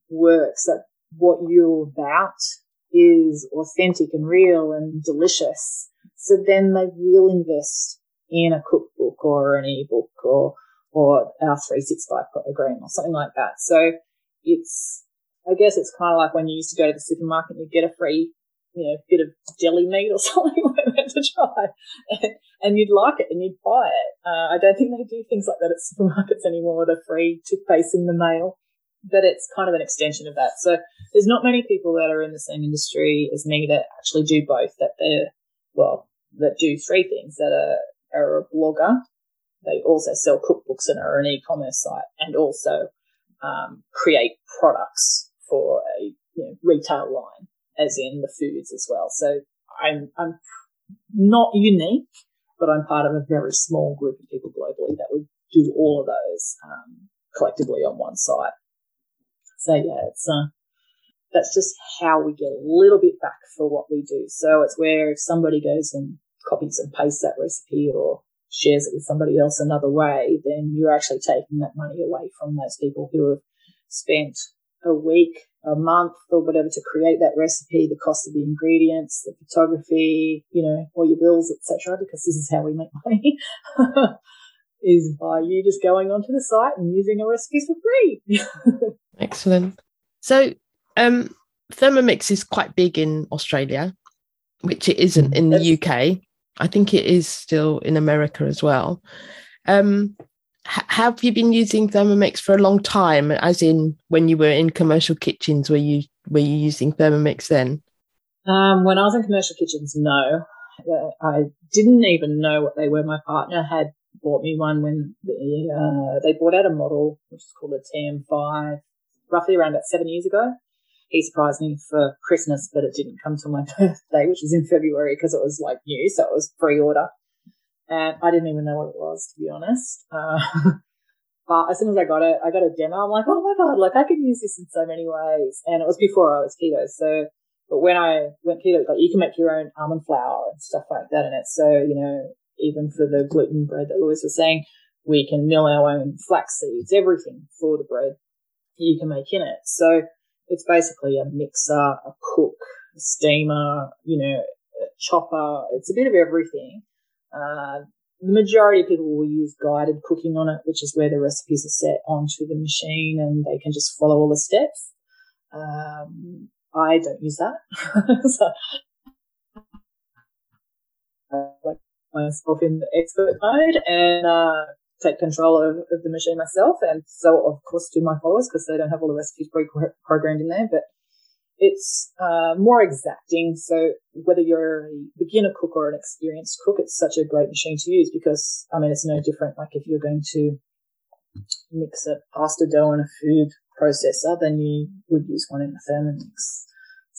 S3: works, that what you're about is authentic and real and delicious. So then they will invest in a cookbook or an ebook or, or our 365 program or something like that. So it's, I guess it's kind of like when you used to go to the supermarket and you get a free, you know, bit of deli meat or something like that to try and, and, you'd like it and you'd buy it. Uh, I don't think they do things like that at supermarkets anymore. The free toothpaste in the mail, but it's kind of an extension of that. So there's not many people that are in the same industry as me that actually do both, that they're, well, that do three things that are, are a blogger. They also sell cookbooks and are an e-commerce site and also um, create products for a you know, retail line, as in the foods as well. So I'm, I'm not unique, but I'm part of a very small group of people globally that would do all of those um, collectively on one site. So yeah, it's uh, that's just how we get a little bit back for what we do. So it's where if somebody goes and copies and pastes that recipe or shares it with somebody else another way, then you're actually taking that money away from those people who have spent a week, a month or whatever to create that recipe, the cost of the ingredients, the photography, you know, all your bills, etc. because this is how we make money. is by you just going onto the site and using a recipes for free.
S2: Excellent. So, um, Thermomix is quite big in Australia, which it isn't in the UK. I think it is still in America as well. Um, have you been using Thermomix for a long time? As in, when you were in commercial kitchens, were you were you using Thermomix then?
S3: Um, when I was in commercial kitchens, no, uh, I didn't even know what they were. My partner had bought me one when the, uh, they bought out a model which is called a TM5, roughly around about seven years ago he surprised me for Christmas, but it didn't come till my birthday, which was in February because it was like new, so it was pre-order. And I didn't even know what it was, to be honest. Uh, but as soon as I got it, I got a demo. I'm like, oh my god, like I can use this in so many ways. And it was before I was keto, so. But when I went keto, like you can make your own almond flour and stuff like that in it. So you know, even for the gluten bread that Louise was saying, we can mill our own flax seeds, everything for the bread you can make in it. So it's basically a mixer, a cook, a steamer, you know, a chopper. It's a bit of everything. Uh, the majority of people will use guided cooking on it, which is where the recipes are set onto the machine and they can just follow all the steps. Um, I don't use that. so, uh, like myself in the expert mode and, uh, take control of, of the machine myself and so of course to my followers because they don't have all the recipes pre-programmed in there, but it's uh, more exacting. So whether you're a beginner cook or an experienced cook, it's such a great machine to use because I mean it's no different. Like if you're going to mix a pasta dough in a food processor, then you would use one in a Thermomix.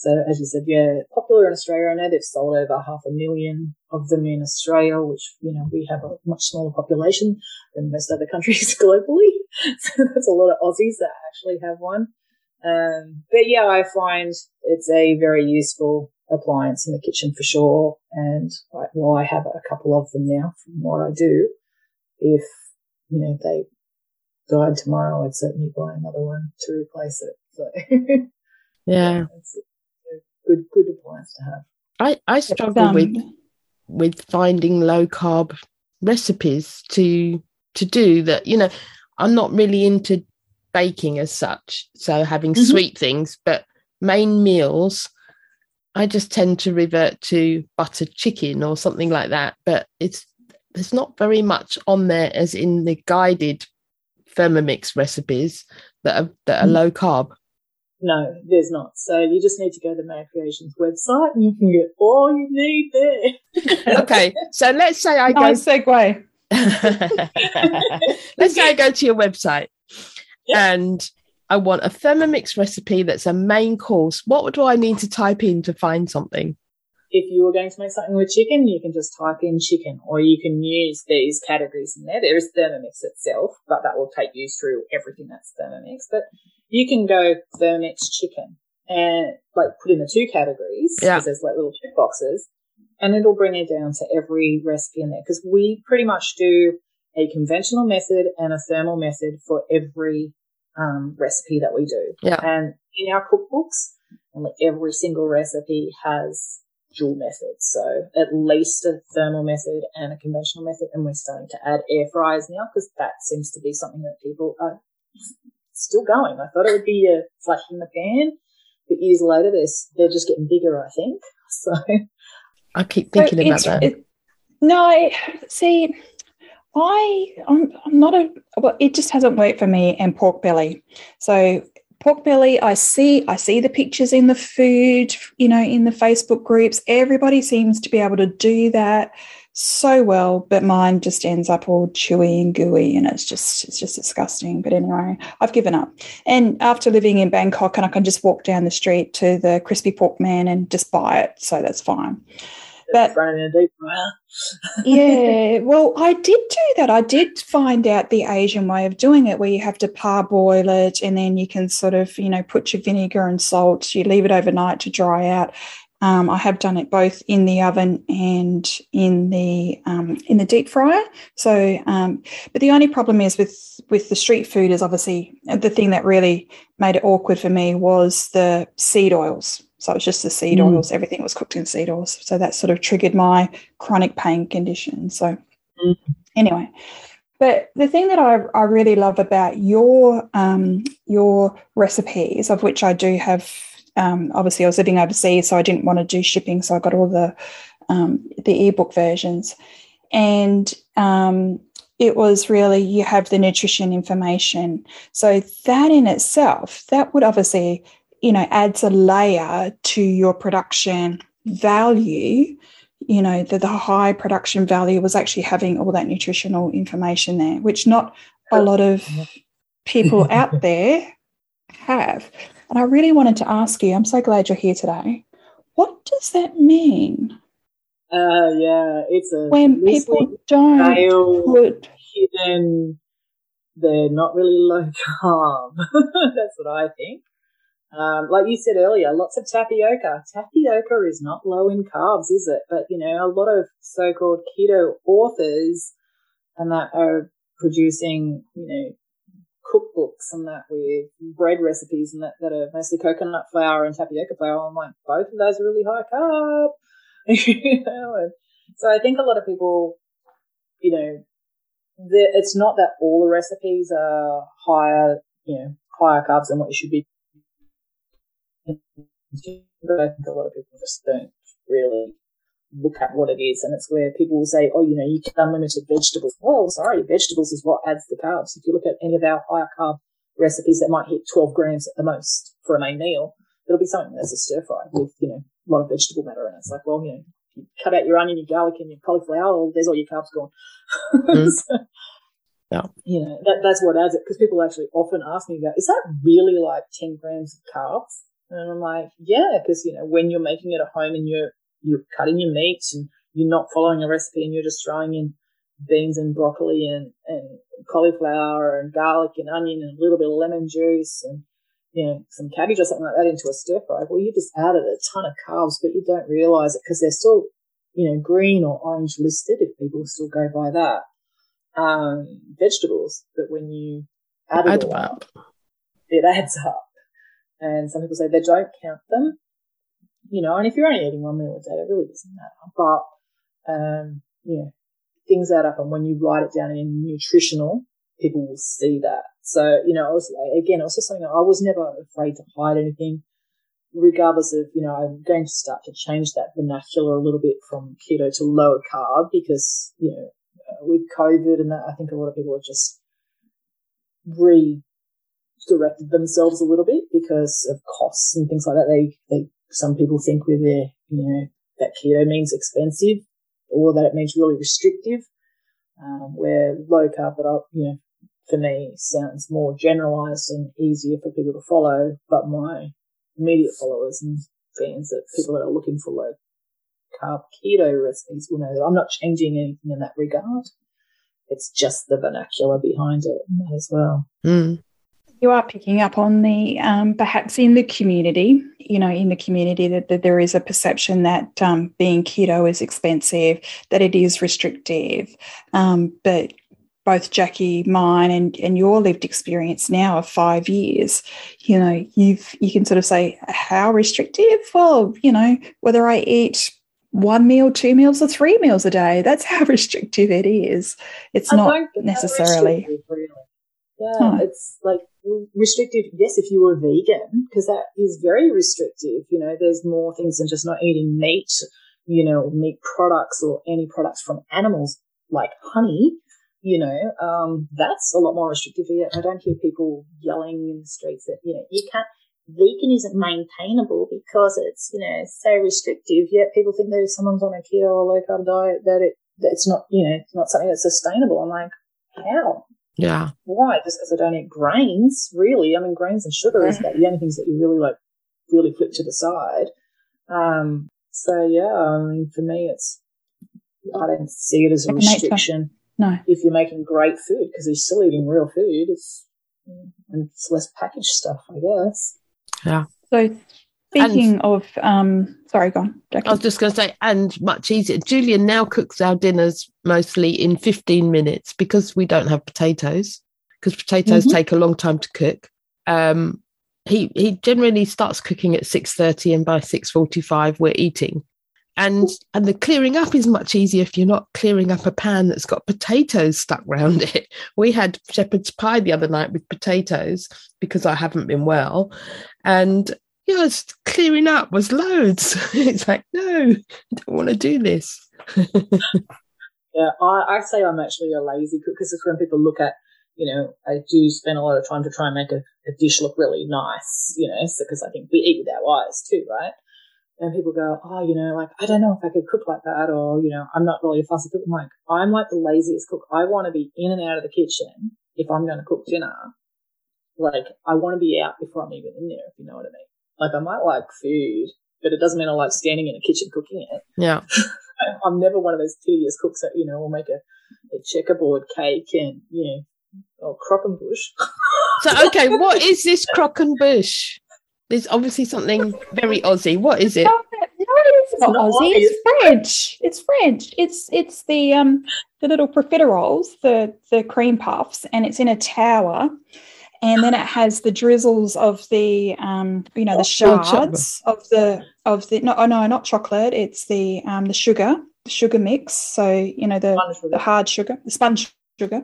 S3: So as you said, yeah, popular in Australia. I know they've sold over half a million of them in Australia, which, you know, we have a much smaller population than most other countries globally. So there's a lot of Aussies that actually have one. Um, but yeah, I find it's a very useful appliance in the kitchen for sure. And I, well, I have a couple of them now from what I do. If, you know, they died tomorrow, I'd certainly buy another one to replace it. So
S2: yeah,
S3: a good, good appliance to have.
S2: I, I struggle um, with with finding low carb recipes to to do that you know i'm not really into baking as such so having mm-hmm. sweet things but main meals i just tend to revert to buttered chicken or something like that but it's there's not very much on there as in the guided thermomix recipes that are that are mm-hmm. low carb
S3: no, there's not. So you just need to go to the Mad Creations website and you can get all you need there.
S2: okay. So let's say I go
S1: nice segue.
S2: let's say I go to your website and I want a Thermomix recipe that's a main course. What do I need to type in to find something?
S3: If you were going to make something with chicken, you can just type in chicken, or you can use these categories in there. There is Thermomix itself, but that will take you through everything that's Thermomix. But you can go Thermix chicken and like put in the two categories
S2: Yeah.
S3: because there's like little check boxes and it'll bring it down to every recipe in there because we pretty much do a conventional method and a thermal method for every um, recipe that we do.
S2: Yeah.
S3: And in our cookbooks, like every single recipe has dual methods. So at least a thermal method and a conventional method. And we're starting to add air fryers now because that seems to be something that people are still going. I thought it would be a flash in the pan, but years later, they're, they're just getting bigger, I think. So
S2: I keep thinking
S1: So
S2: about that.
S1: it- no, see, I I'm, I'm not a well. It just hasn't worked for me and pork belly. So pork belly, I see I see the pictures in the food, you know, in the Facebook groups. Everybody seems to be able to do that so well, but mine just ends up all chewy and gooey, and it's just it's just disgusting. But anyway, I've given up. And after living in Bangkok, and I can just walk down the street to the crispy pork man and just buy it, so that's fine. But-
S3: running in deep fryer.
S1: yeah, well, I did do that. I did find out the Asian way of doing it, where you have to parboil it, and then you can sort of, you know, put your vinegar and salt. You leave it overnight to dry out. Um, I have done it both in the oven and in the um, in the deep fryer. So, um, but the only problem is with with the street food is obviously the thing that really made it awkward for me was the seed oils. So it was just the seed
S2: Mm.
S1: oils. Everything was cooked in seed oils. So that sort of triggered my chronic pain condition. So
S3: Mm.
S1: anyway, but the thing that I, I really love about your um, your recipes, of which I do have, um, obviously I was living overseas, so I didn't want to do shipping, so I got all the um, the ebook versions, and um, it was really you have the nutrition information. So that in itself, that would obviously you know adds a layer to your production value. You know the, the high production value was actually having all that nutritional information there which not a lot of people out there have and i really wanted to ask you i'm so glad you're here today what does that mean
S3: Uh, yeah, it's a
S1: when people don't put
S3: hidden. They're not really low carb. That's what I think. Um, like you said earlier, lots of tapioca. Tapioca is not low in carbs, is it? But you know, a lot of so-called keto authors and that are producing, you know, cookbooks and that with bread recipes and that, that are mostly coconut flour and tapioca flour. I'm like, both of those are really high carb. you know, so I think a lot of people, you know, it's not that all the recipes are higher, you know, higher carbs than what you should be. But I think a lot of people just don't really look at what it is. And it's where people will say, oh, you know, you get unlimited vegetables. Well, sorry, vegetables is what adds the carbs. If you look at any of our higher carb recipes that might hit 12 grams at the most for a main meal, it'll be something that's a stir fry with, you know, a lot of vegetable matter in it. It's like, well, you know, you cut out your onion, your garlic, and your cauliflower, well, there's all your carbs gone.
S2: Mm.
S3: So,
S2: Yeah.
S3: You know, that, that's what adds it because people actually often ask me about, is that really like 10 grams of carbs? And I'm like, yeah, because, you know, when you're making it at home and you're, you're cutting your meats and you're not following a recipe and you're just throwing in beans and broccoli and, and cauliflower and garlic and onion and a little bit of lemon juice and, you know, some cabbage or something like that into a stir fry. Well, you just added a ton of carbs, but you don't realize it because they're still, you know, green or orange listed if people still go by that. Um, vegetables, but when you add it
S2: Add
S3: all
S2: them
S3: up, it adds up. And some people say they don't count them, you know, and if you're only eating one meal a day, it really doesn't matter. But, um, you know, things add up. And when you write it down in nutritional, people will see that. So, you know, I was, again, it was just something I was never afraid to hide anything, regardless of, you know, I'm going to start to change that vernacular a little bit from keto to lower carb because, you know, uh, with COVID and that, I think a lot of people have just redirected themselves a little bit because of costs and things like that. They, they, some people think with their, you know, that keto means expensive or that it means really restrictive, um, where low carb, but I, you know, for me sounds more generalized and easier for people to follow. But my immediate followers and fans that people that are looking for low carb keto recipes will know that I'm not changing anything in that regard. It's just the vernacular behind it as well.
S2: Mm.
S1: You are picking up on the um, perhaps in the community, you know, in the community that, that there is a perception that um, being keto is expensive, that it is restrictive. Um, but both Jackie, mine, and, and your lived experience now of five years, you know, you've you can sort of say how restrictive. Well, you know, whether I eat one meal, two meals, or three meals a day, that's how restrictive it is. It's I not necessarily. Really.
S3: Yeah, it's like restrictive. Yes, if you were vegan, because that is very restrictive. You know, there's more things than just not eating meat. You know, meat products or any products from animals like honey you know, um, that's a lot more restrictive. Yet. I don't hear people yelling in the streets that, you know, you can't, vegan isn't maintainable because it's, you know, so restrictive. Yet people think that if someone's on a keto or low carb diet, that it, that it's not, you know, it's not something that's sustainable. I'm like, how?
S2: Yeah.
S3: Why? Just because I don't eat grains, really. I mean, grains and sugar is about the only things that you really like, really flip to the side. Um, so yeah, I mean, for me, it's, I don't see it as a restriction.
S1: No.
S3: If you're making great food, because you're still eating real food, it's, and it's less packaged stuff, I guess.
S2: Yeah.
S1: So speaking and, of, um, sorry, go on.
S2: Jackie. I was just going to say, and much easier. Julian now cooks our dinners mostly in 15 minutes because we don't have potatoes, because potatoes mm-hmm. take a long time to cook. Um, he he generally starts cooking at 6.30 and by 6.45 we're eating and and the clearing up is much easier if you're not clearing up a pan that's got potatoes stuck round it we had shepherd's pie the other night with potatoes because i haven't been well and yeah clearing up was loads it's like no i don't want to do this
S3: yeah I, I say i'm actually a lazy cook because it's when people look at you know, I do spend a lot of time to try and make a, a dish look really nice, you know, because so, I think we eat with our eyes too, right? and people go, oh, you know, like, I don't know if I could cook like that, or, you know, I'm not really a fussy cook. I'm like, I'm like the laziest cook. I want to be in and out of the kitchen if I'm going to cook dinner. Like, I want to be out before I'm even in there, if you know what I mean. Like, I might like food, but it doesn't mean I like standing in a kitchen cooking it.
S2: Yeah.
S3: I'm never one of those tedious cooks that, you know, will make a, a checkerboard cake and, you know, or croquembouche.
S2: so, okay, what is this croquembouche? There's obviously something very Aussie. What is it? No,
S1: it's not, not Aussie. It's French. It's French. It's it's the um the little profiteroles, the the cream puffs, and it's in a tower. And then it has the drizzles of the um you know the shards of the of the no oh no not chocolate. It's the um the sugar the sugar mix. So you know the the hard sugar the sponge sugar.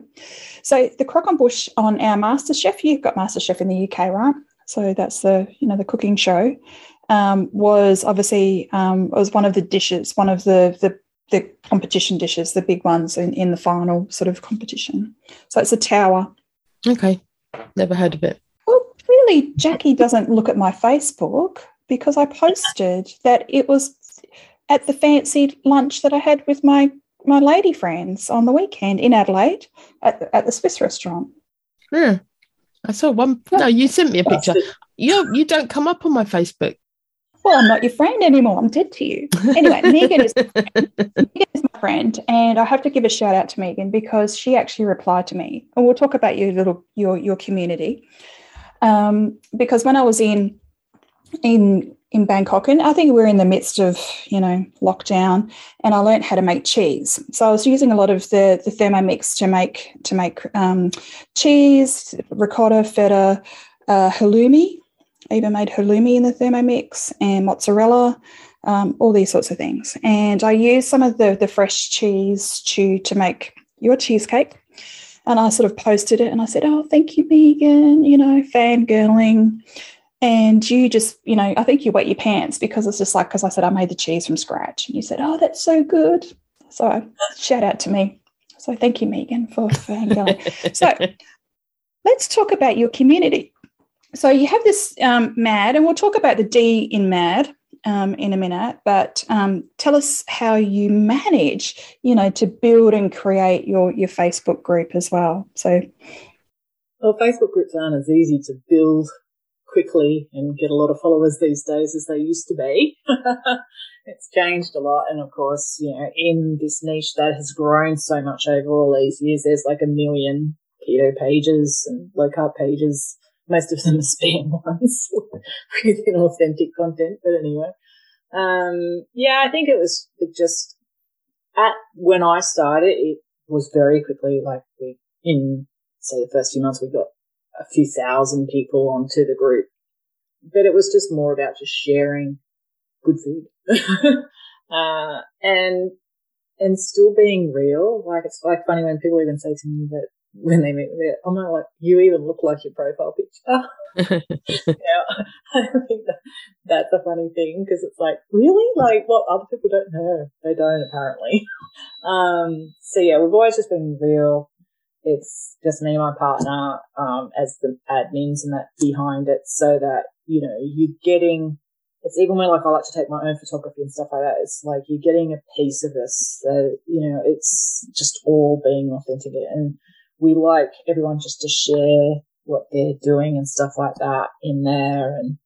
S1: So the croquembouche on bush on our Master Chef. You've got Master Chef in the UK, right? So that's the you know the cooking show. Um, was obviously um, was one of the dishes, one of the the the competition dishes, the big ones in, in the final sort of competition. So it's a tower.
S2: Okay, never heard of it.
S1: Well, clearly Jackie doesn't look at my Facebook because I posted that it was at the fancy lunch that I had with my my lady friends on the weekend in Adelaide at the, at the Swiss restaurant.
S2: Yeah. I saw one. No, you sent me a picture. You you don't come up on my Facebook.
S1: Well, I'm not your friend anymore. I'm dead to you. Anyway, Megan is Megan is my friend, and I have to give a shout out to Megan because she actually replied to me, and we'll talk about your little your your community. Um, because when I was in in in Bangkok, and I think we are in the midst of you know lockdown, and I learned how to make cheese. So I was using a lot of the the Thermomix to make to make um, cheese, ricotta, feta, uh, halloumi. I even made halloumi in the Thermomix and mozzarella, um, all these sorts of things. And I used some of the the fresh cheese to to make your cheesecake. And I sort of posted it, and I said, "Oh, thank you, Megan." You know, fangirling and you just you know i think you wet your pants because it's just like because i said i made the cheese from scratch and you said oh that's so good so shout out to me so thank you megan for, for going so let's talk about your community so you have this um, mad and we'll talk about the d in mad um, in a minute but um, tell us how you manage you know to build and create your your facebook group as well so
S3: well facebook groups aren't as easy to build quickly and get a lot of followers these days as they used to be. it's changed a lot. And of course, you know, in this niche that has grown so much over all these years, there's like a million keto pages and low carb pages most of them are spam ones with inauthentic content. But anyway, um, yeah, I think it was just at when I started, it was very quickly like we in say the first few months we got a few thousand people onto the group, but it was just more about just sharing good food. uh, and and still being real. Like it's like funny when people even say to me that when they meet me, I'm not like, you even look like your profile picture. yeah, I think that, that's a funny thing because it's like, really? Like, what well, other people don't know? They don't apparently. um, so yeah, we've always just been real. It's just me and my partner, um, as the admins and that behind it so that, you know, you're getting it's even when like I like to take my own photography and stuff like that. It's like you're getting a piece of this. So, you know, it's just all being authentic. And we like everyone just to share what they're doing and stuff like that in there and,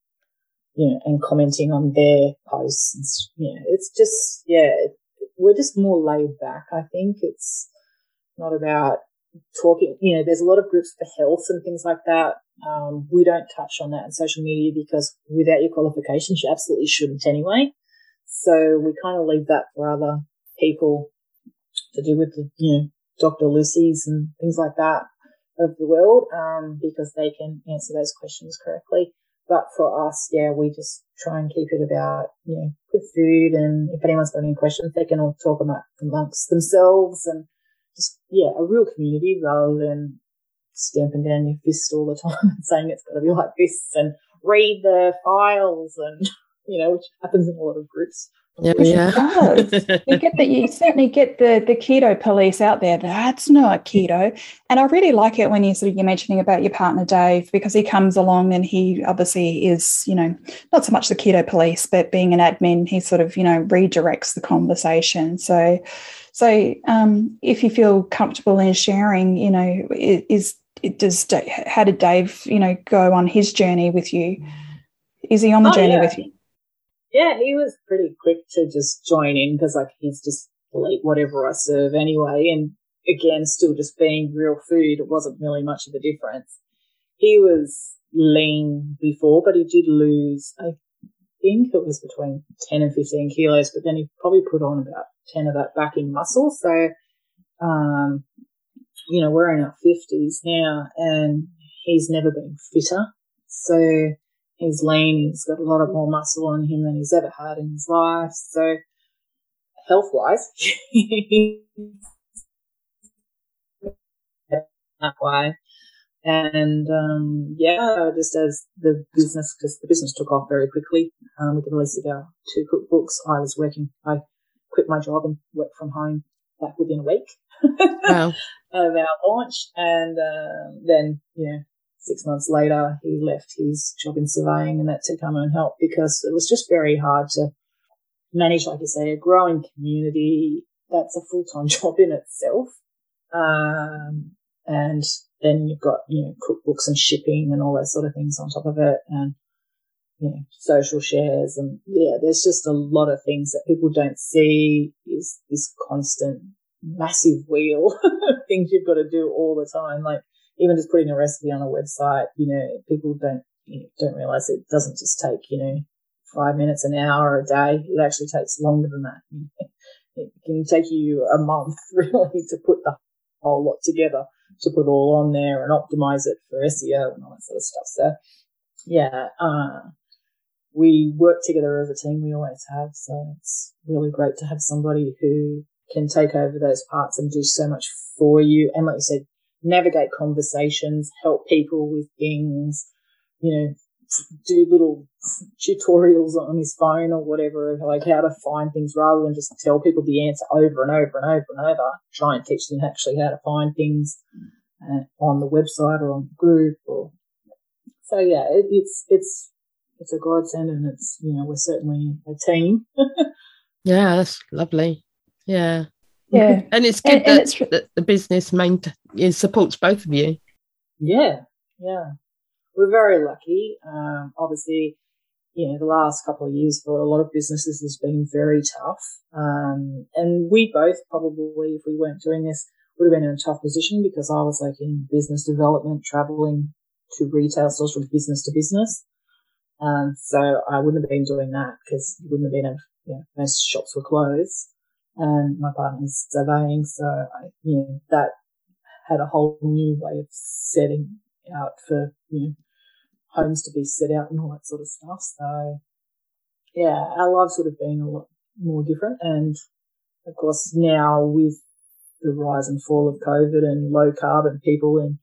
S3: you know, and commenting on their posts. And, you know, it's just, yeah, we're just more laid back. I think it's not about talking, you know, there's a lot of groups for health and things like that. Um, we don't touch on that in social media because without your qualifications, you absolutely shouldn't anyway. So we kind of leave that for other people to do with the, you know, Dr. Lucy's and things like that of the world, um, because they can answer those questions correctly. But for us, yeah, we just try and keep it about, you know, good food. And if anyone's got any questions, they can all talk about amongst themselves and just, yeah, a real community rather than stamping down your fist all the time and saying it's got to be like this and read the files and, you know, which happens in a lot of groups.
S2: Yeah, yeah.
S1: you get that you certainly get the the keto police out there. That's not keto. And I really like it when you sort of you're mentioning about your partner Dave, because he comes along and he obviously is, you know, not so much the keto police, but being an admin, he sort of, you know, redirects the conversation. So so um, if you feel comfortable in sharing, you know, is it does how did Dave, you know, go on his journey with you? Is he on the oh, journey
S3: yeah.
S1: with you?
S3: Yeah, he was pretty quick to just join in because like he's just eat whatever I serve anyway. And again, still just being real food, it wasn't really much of a difference. He was lean before, but he did lose, I think it was between 10 and 15 kilos, but then he probably put on about 10 of that back in muscle. So, um, you know, we're in our fifties now and he's never been fitter. So he's lean. He's got a lot of more muscle on him than he's ever had in his life. So health wise, that way. And um, yeah, just as the business, because the business took off very quickly um, with the release of our two cookbooks, I was working. I quit my job and worked from home like within a week wow. of our launch. And um, then, you know, six months later, he left his job in surveying and that to come and help because it was just very hard to manage, like you say, a growing community. That's a full time job in itself. Um, and then you've got, you know, cookbooks and shipping and all those sort of things on top of it. And, you know, social shares and yeah, there's just a lot of things that people don't see is this constant massive wheel of things you've got to do all the time. Like even just putting a recipe on a website, you know, people don't, you know, don't realize it doesn't just take, you know, five minutes, an hour, a day. It actually takes longer than that. It can take you a month really to put the whole lot together, to put all on there and optimize it for SEO and all that sort of stuff. So yeah, uh, we work together as a team. We always have. So it's really great to have somebody who can take over those parts and do so much for you. And like you said, navigate conversations, help people with things, you know, do little tutorials on his phone or whatever, like how to find things rather than just tell people the answer over and over and over and over. Try and teach them actually how to find things uh, on the website or on the group or so yeah, it, it's, it's, it's a godsend and it's, you know, we're certainly a team.
S2: yeah, that's lovely. Yeah.
S1: Yeah.
S2: And it's good and, that, and it's, that the business main supports both of you.
S3: Yeah. Yeah. We're very lucky. Um, obviously, you know, the last couple of years for a lot of businesses has been very tough. Um, and we both probably, if we weren't doing this, would have been in a tough position because I was like in business development, traveling to retail stores from business to business. Um, so I wouldn't have been doing that because you wouldn't have been, able, you know, most shops were closed and my partner's surveying. So I, you know, that had a whole new way of setting out for, you know, homes to be set out and all that sort of stuff. So yeah, our lives would have been a lot more different. And of course now with the rise and fall of COVID and low carbon people in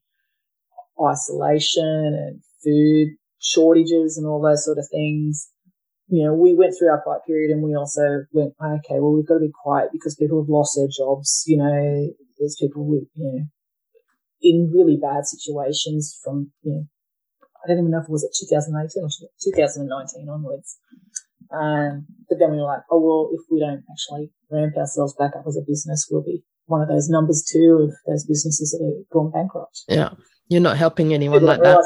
S3: isolation and food shortages and all those sort of things. You know, we went through our quiet period and we also went, okay, well, we've got to be quiet because people have lost their jobs. You know, there's people with, you know, in really bad situations from, you know, I don't even know if it was at 2018 or 2019 onwards. Um, but then we were like, oh, well, if we don't actually ramp ourselves back up as a business, we'll be one of those numbers two of those businesses that have gone bankrupt.
S2: Yeah. You're not helping anyone like that.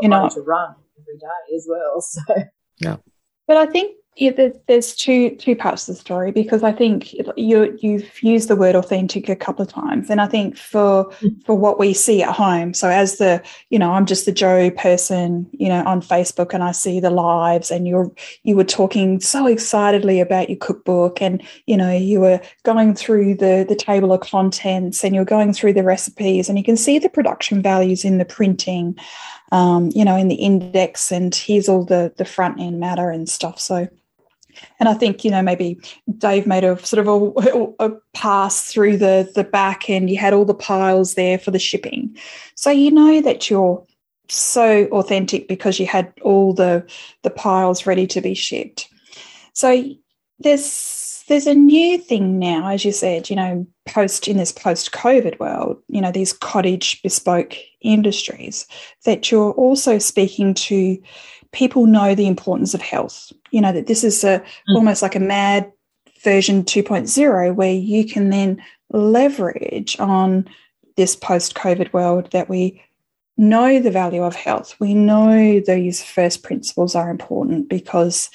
S3: you know, to run every day as well. So
S2: yeah.
S1: But I think yeah, there's two two parts of the story because I think you you've used the word authentic a couple of times, and I think for mm. for what we see at home. So as the you know, I'm just the Joe person, you know, on Facebook, and I see the lives, and you're you were talking so excitedly about your cookbook, and you know, you were going through the the table of contents, and you're going through the recipes, and you can see the production values in the printing, um, you know, in the index, and here's all the the front end matter and stuff. So and I think you know maybe Dave made a sort of a, a, pass through the the back and you had all the piles there for the shipping, so you know that you're so authentic because you had all the the piles ready to be shipped. So there's there's a new thing now, as you said, you know, post in this post COVID world, you know, these cottage bespoke industries that you're also speaking to people know the importance of health. You know, that this is a mm. almost like a mad version 2.0 where you can then leverage on this post COVID world that we know the value of health. We know these first principles are important because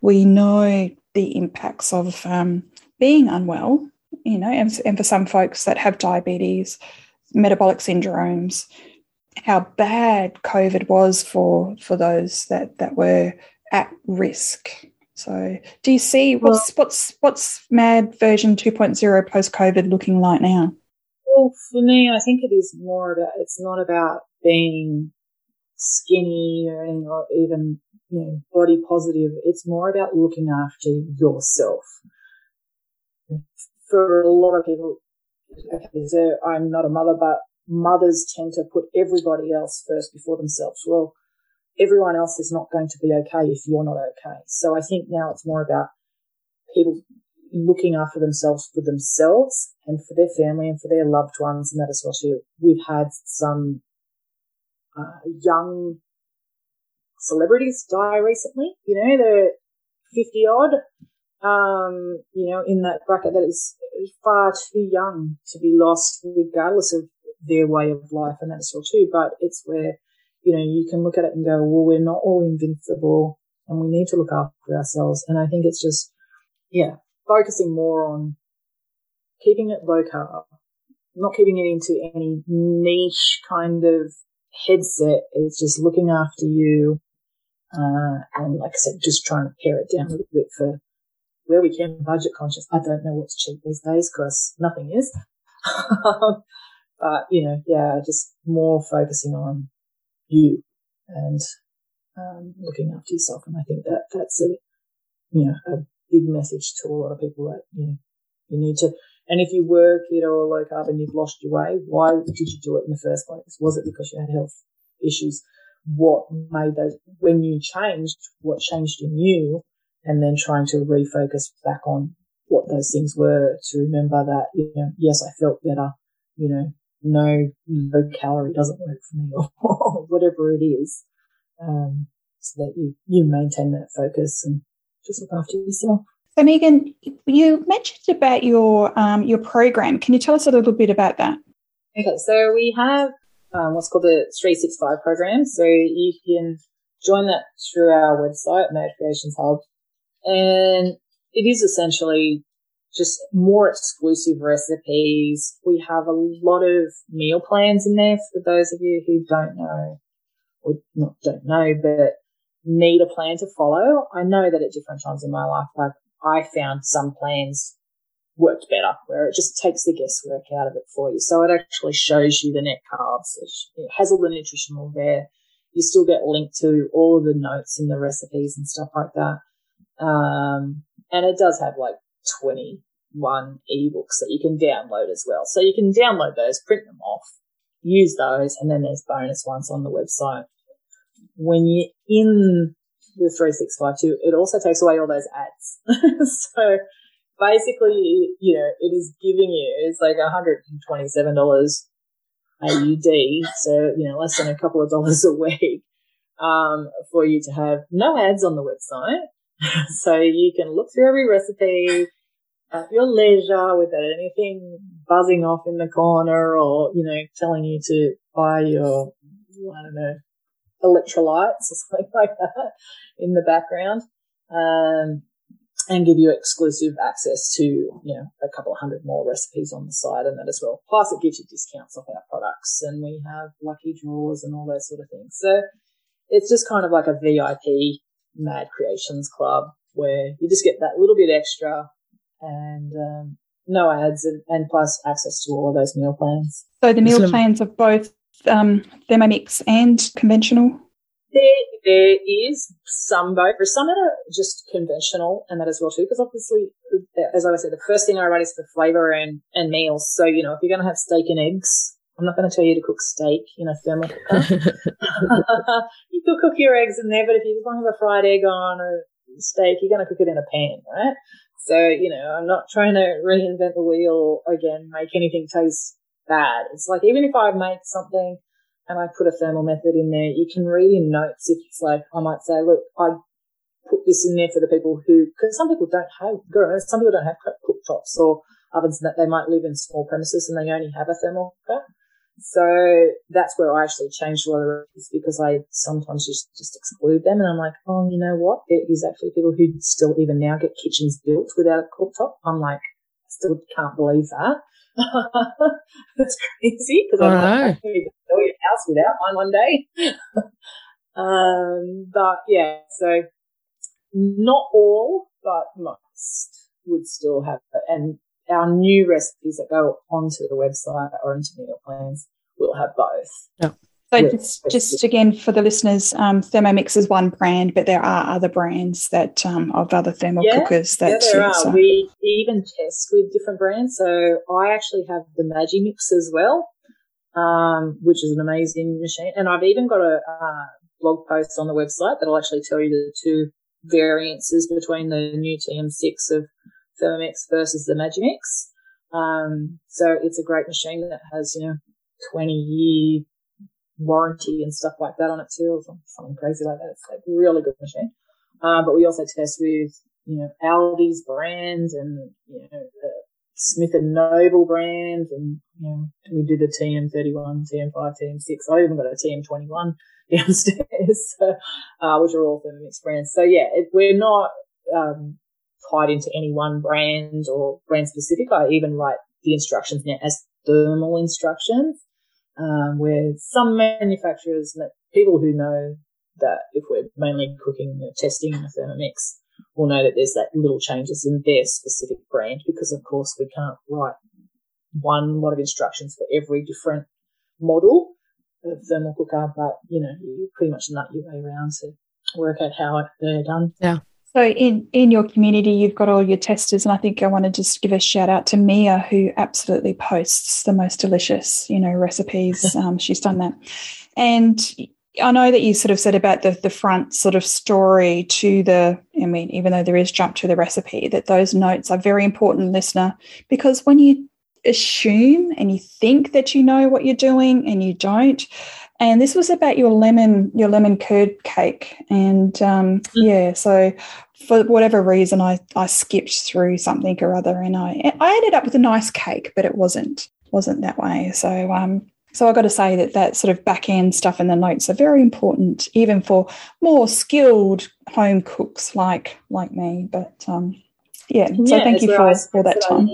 S1: we know the impacts of um, being unwell, you know, and, and for some folks that have diabetes, metabolic syndromes, how bad COVID was for for those that that were at risk. So, do you see what's what's what's Mad version 2.0 post COVID looking like now?
S3: Well, for me, I think it is more about it's not about being skinny or anything, or even you know body positive. It's more about looking after yourself. For a lot of people, okay, so I'm not a mother, but mothers tend to put everybody else first before themselves. Well, everyone else is not going to be okay if you're not okay. So I think now it's more about people looking after themselves for themselves and for their family and for their loved ones and that well too. We've had some uh, young celebrities die recently. You know, they're 50 odd. Um, you know, in that bracket that is far too young to be lost regardless of their way of life and that's all too. But it's where, you know, you can look at it and go, well, we're not all invincible and we need to look after ourselves. And I think it's just, yeah, focusing more on keeping it low carb, not keeping it into any niche kind of headset. It's just looking after you. Uh, and like I said, just trying to pare it down a little bit for where we can budget conscious. I don't know what's cheap these days because nothing is. But, you know, yeah, just more focusing on you and um, looking after yourself. And I think that that's a, you know, a big message to a lot of people that, you know, you need to, and if you were keto or low carb and you've lost your way, why did you do it in the first place? Was it because you had health issues? What made those, when you changed, what changed in you? And then trying to refocus back on what those things were to remember that, you know, yes, I felt better, you know, no, no calorie doesn't work for me or whatever it is. Um, so that you, you maintain that focus and just look after yourself.
S1: So Megan, you mentioned about your um, your program. Can you tell us a little bit about that?
S3: Okay, so we have um, what's called the 365 program. So you can join that through our website, Mad Creations Hub. And it is essentially just more exclusive recipes. We have a lot of meal plans in there for those of you who don't know or not don't know, but need a plan to follow. I know that at different times in my life, like I found some plans worked better where it just takes the guesswork out of it for you. So it actually shows you the net carbs. It has all the nutritional there. You still get linked to all of the notes in the recipes and stuff like that. Um, and it does have like 21 ebooks that you can download as well. So you can download those, print them off, use those, and then there's bonus ones on the website. When you're in the 3652, it also takes away all those ads. so basically, you know, it is giving you, it's like $127 AUD. So, you know, less than a couple of dollars a week, um, for you to have no ads on the website. so you can look through every recipe at your leisure without anything buzzing off in the corner or, you know, telling you to buy your, I don't know, electrolytes or something like that in the background. Um, and give you exclusive access to, you know, a couple of hundred more recipes on the site and that as well. Plus it gives you discounts off our products and we have lucky draws and all those sort of things. So it's just kind of like a VIP Mad Creations Club where you just get that little bit extra and um, no ads and, and, plus access to all of those meal plans.
S1: So the meal plans of both um, Thermomix and conventional?
S3: There, there is some both. For some that are just conventional and that as well too, because obviously, as I said, the first thing I write is for flavor and, and meals. So, you know, if you're going to have steak and eggs, I'm not going to tell you to cook steak in a thermal cooker. you could cook your eggs in there, but if you just want to have a fried egg on a steak, you're going to cook it in a pan, right? So, you know, I'm not trying to reinvent the wheel again, make anything taste bad. It's like, even if I make something and I put a thermal method in there, you can read in notes if it's like, I might say, look, I put this in there for the people who, because some people don't have, some people don't have cooktops or ovens that they might live in small premises and they only have a thermal cooker. So that's where I actually changed a lot of recipes because I sometimes just, just exclude them. And I'm like, oh, you know what? There is actually people who still even now get kitchens built without a cooktop. I'm like, I still can't believe that. that's crazy because I'm like, I sell your house without one one day. um, but yeah, so not all, but most would still have it. And our new recipes that go onto the website or into meal plans will have both.
S1: Yeah. So just, just again for the listeners, um, Thermomix is one brand, but there are other brands that um, of other thermal yeah, cookers that
S3: yeah, there are. So. We even test with different brands. So I actually have the Magimix as well, um, which is an amazing machine, and I've even got a uh, blog post on the website that'll actually tell you the two variances between the new TM6 of Thermomix versus the Magimix. Um, so it's a great machine that has, you know, 20 year warranty and stuff like that on it too, or something crazy like that. It's like a really good machine. Um, but we also test with, you know, Aldi's brands and, you know, Smith and Noble brands, and, you know, we do the TM31, TM5, TM6. I even got a TM21 downstairs, so, uh, which are all Thermomix brands. So yeah, it, we're not, um, tied into any one brand or brand specific. I even write the instructions now as thermal instructions, um, where some manufacturers, people who know that if we're mainly cooking, know, testing in a Thermomix, will know that there's that little changes in their specific brand because of course we can't write one lot of instructions for every different model of thermal cooker, but you know, you pretty much nut your way around to work out how they're done.
S2: Yeah.
S1: So in in your community, you've got all your testers, and I think I want to just give a shout out to Mia, who absolutely posts the most delicious, you know, recipes. Um, she's done that, and I know that you sort of said about the the front sort of story to the. I mean, even though there is jump to the recipe, that those notes are very important, listener, because when you assume and you think that you know what you're doing and you don't and this was about your lemon your lemon curd cake. And um, mm. yeah so for whatever reason I, I skipped through something or other and I I ended up with a nice cake but it wasn't wasn't that way. So um so I got to say that that sort of back end stuff in the notes are very important even for more skilled home cooks like like me. But um yeah so yeah, thank you for, for that time.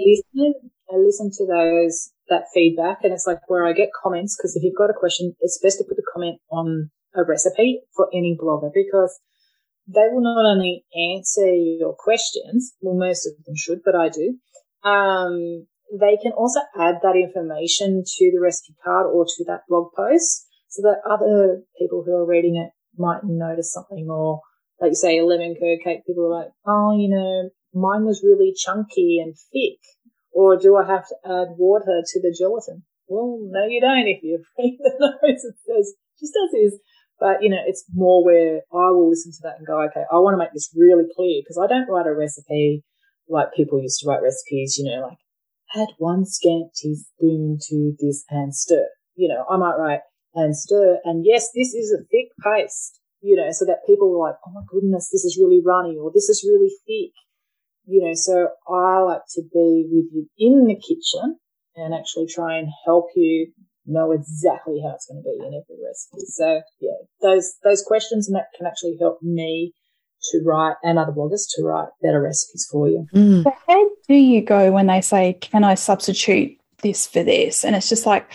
S3: I listen to those that feedback and it's like where I get comments because if you've got a question, it's best to put the comment on a recipe for any blogger because they will not only answer your questions, well, most of them should, but I do. Um, they can also add that information to the recipe card or to that blog post so that other people who are reading it might notice something or like you say, a lemon curd cake, people are like, oh, you know, mine was really chunky and thick. Or do I have to add water to the gelatin? Well, no, you don't. If you read the notes, it says just as is. But, you know, it's more where I will listen to that and go, okay, I want to make this really clear because I don't write a recipe like people used to write recipes, you know, like add one scant teaspoon to this and stir. You know, I might write and stir. And yes, this is a thick paste, you know, so that people are like, oh my goodness, this is really runny or this is really thick. You know, so I like to be with you in the kitchen and actually try and help you know exactly how it's going to be in every recipe. So yeah, those those questions and that can actually help me to write and other bloggers to write better recipes for you.
S1: Mm. So how do you go when they say, "Can I substitute this for this?" And it's just like,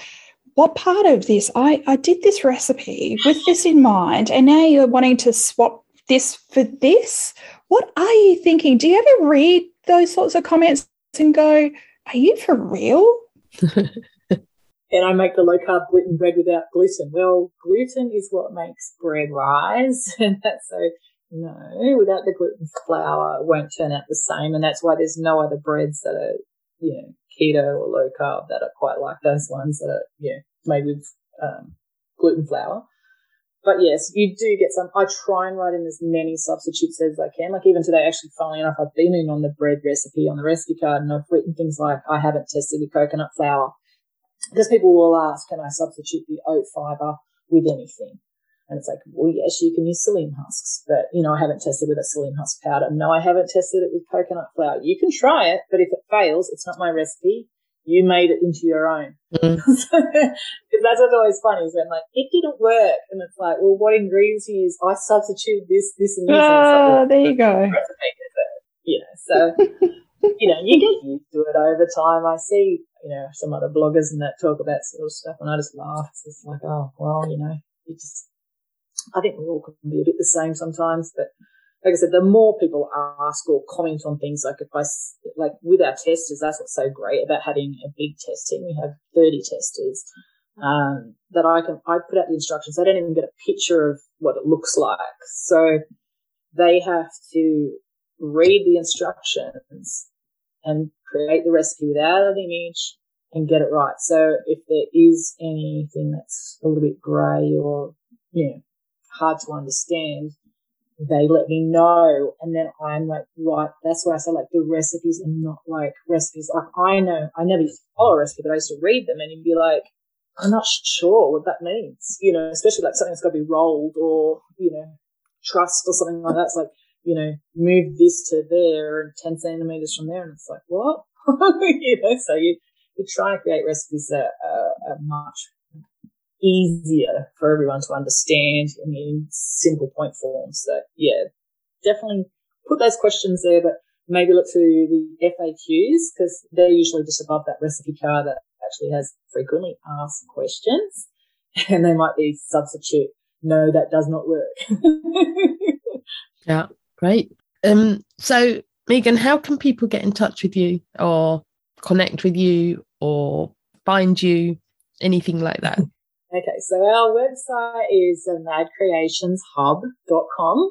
S1: what part of this? I I did this recipe with this in mind, and now you're wanting to swap this for this. What are you thinking? Do you ever read those sorts of comments and go, "Are you for real?"
S3: and I make the low carb gluten bread without gluten. Well, gluten is what makes bread rise, and that's so no, without the gluten flour, it won't turn out the same, and that's why there's no other breads that are you know keto or low carb that are quite like those ones that are know made with um, gluten flour. But yes, you do get some. I try and write in as many substitutes as I can. Like even today, actually, funnily enough, I've been in on the bread recipe on the recipe card and I've written things like I haven't tested with coconut flour because people will ask, can I substitute the oat fiber with anything? And it's like, well, yes, you can use psyllium husks, but you know, I haven't tested with a psyllium husk powder. No, I haven't tested it with coconut flour. You can try it, but if it fails, it's not my recipe. You made it into your own. Mm. so, that's what's always funny is when like, it didn't work. And it's like, well, what ingredients you use? I substitute this, this and this.
S1: Oh, and there you go. Recipe,
S3: you know, so, you know, you get used to it over time. I see you know, some other bloggers and that talk about sort of stuff, and I just laugh. It's just like, oh, well, you know, you just, I think we all can be a bit the same sometimes, but like I said, the more people ask or comment on things, like if I, like with our testers, that's what's so great about having a big test team. We have 30 testers, um, that I can, I put out the instructions. They don't even get a picture of what it looks like. So they have to read the instructions and create the recipe without an image and get it right. So if there is anything that's a little bit grey or, you know, hard to understand, they let me know. And then I'm like, right, that's why I say like the recipes are not like recipes. Like I know, I never used to follow a recipe, but I used to read them and you'd be like, I'm not sure what that means, you know, especially like something that's got to be rolled or, you know, trussed or something like that. It's like, you know, move this to there and 10 centimeters from there. And it's like, what? you know, so you, you try to create recipes that are, are, much easier for everyone to understand in, simple point form. So yeah, definitely put those questions there, but maybe look through the FAQs because they're usually just above that recipe card that actually has frequently asked questions and they might be substitute. No, that does not work.
S2: yeah. Great. Um, so, Megan, how can people get in touch with you or connect with you or find you? Anything like that?
S3: Okay, so our website is madcreationshub.com.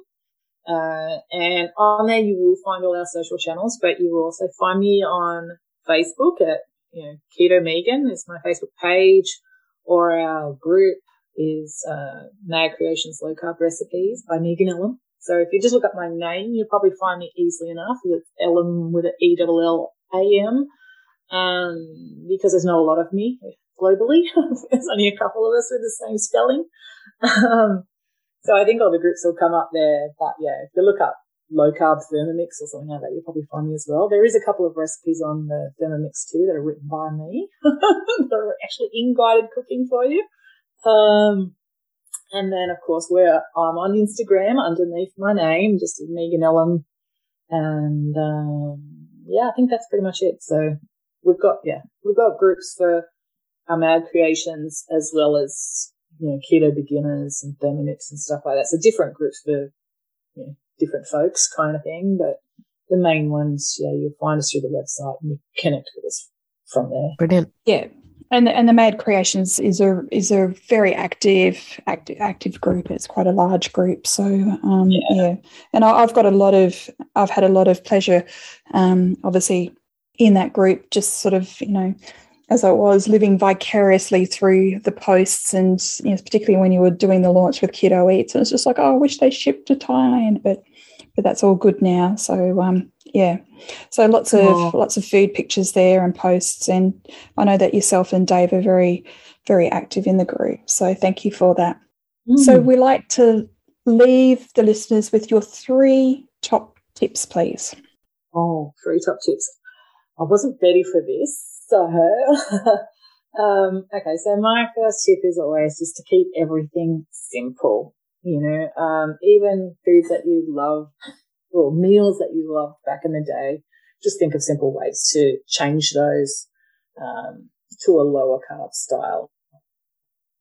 S3: Uh, and on there you will find all our social channels, but you will also find me on Facebook at, you know, Keto Megan is my Facebook page or our group is, uh, Mad Creations Low Carb Recipes by Megan Ellam. So if you just look up my name, you'll probably find me easily enough. It's Ellam with an E L L A M. Um, because there's not a lot of me globally. there's only a couple of us with the same spelling. Um, so I think all the groups will come up there. But yeah, if you look up low carb Thermomix or something like that, you'll probably find me as well. There is a couple of recipes on the Thermomix too that are written by me. that are actually in guided cooking for you. Um, and then, of course, we're, I'm on Instagram underneath my name, just Megan Ellam. And, um, yeah, I think that's pretty much it. So we've got, yeah, we've got groups for our mad creations as well as you know, keto beginners and Thermomix and stuff like that. So different groups for you know, different folks kind of thing. But the main ones, yeah, you'll find us through the website and you connect with us from there.
S2: Brilliant.
S1: Yeah. And the, and the Mad Creations is a is a very active active active group. It's quite a large group. So um, yeah. yeah. and I, have got a lot of I've had a lot of pleasure, um, obviously, in that group. Just sort of you know as I was living vicariously through the posts, and you know, particularly when you were doing the launch with Keto Eats, it was just like, oh, I wish they shipped to Thailand, but but that's all good now. So um, yeah, so lots of oh. lots of food pictures there and posts, and I know that yourself and Dave are very very active in the group. So thank you for that. Mm. So we like to leave the listeners with your three top tips, please.
S3: Oh, three top tips. I wasn't ready for this so, um, okay, so my first tip is always just to keep everything simple. You know, um, even foods that you love or meals that you loved back in the day, just think of simple ways to change those um, to a lower carb style.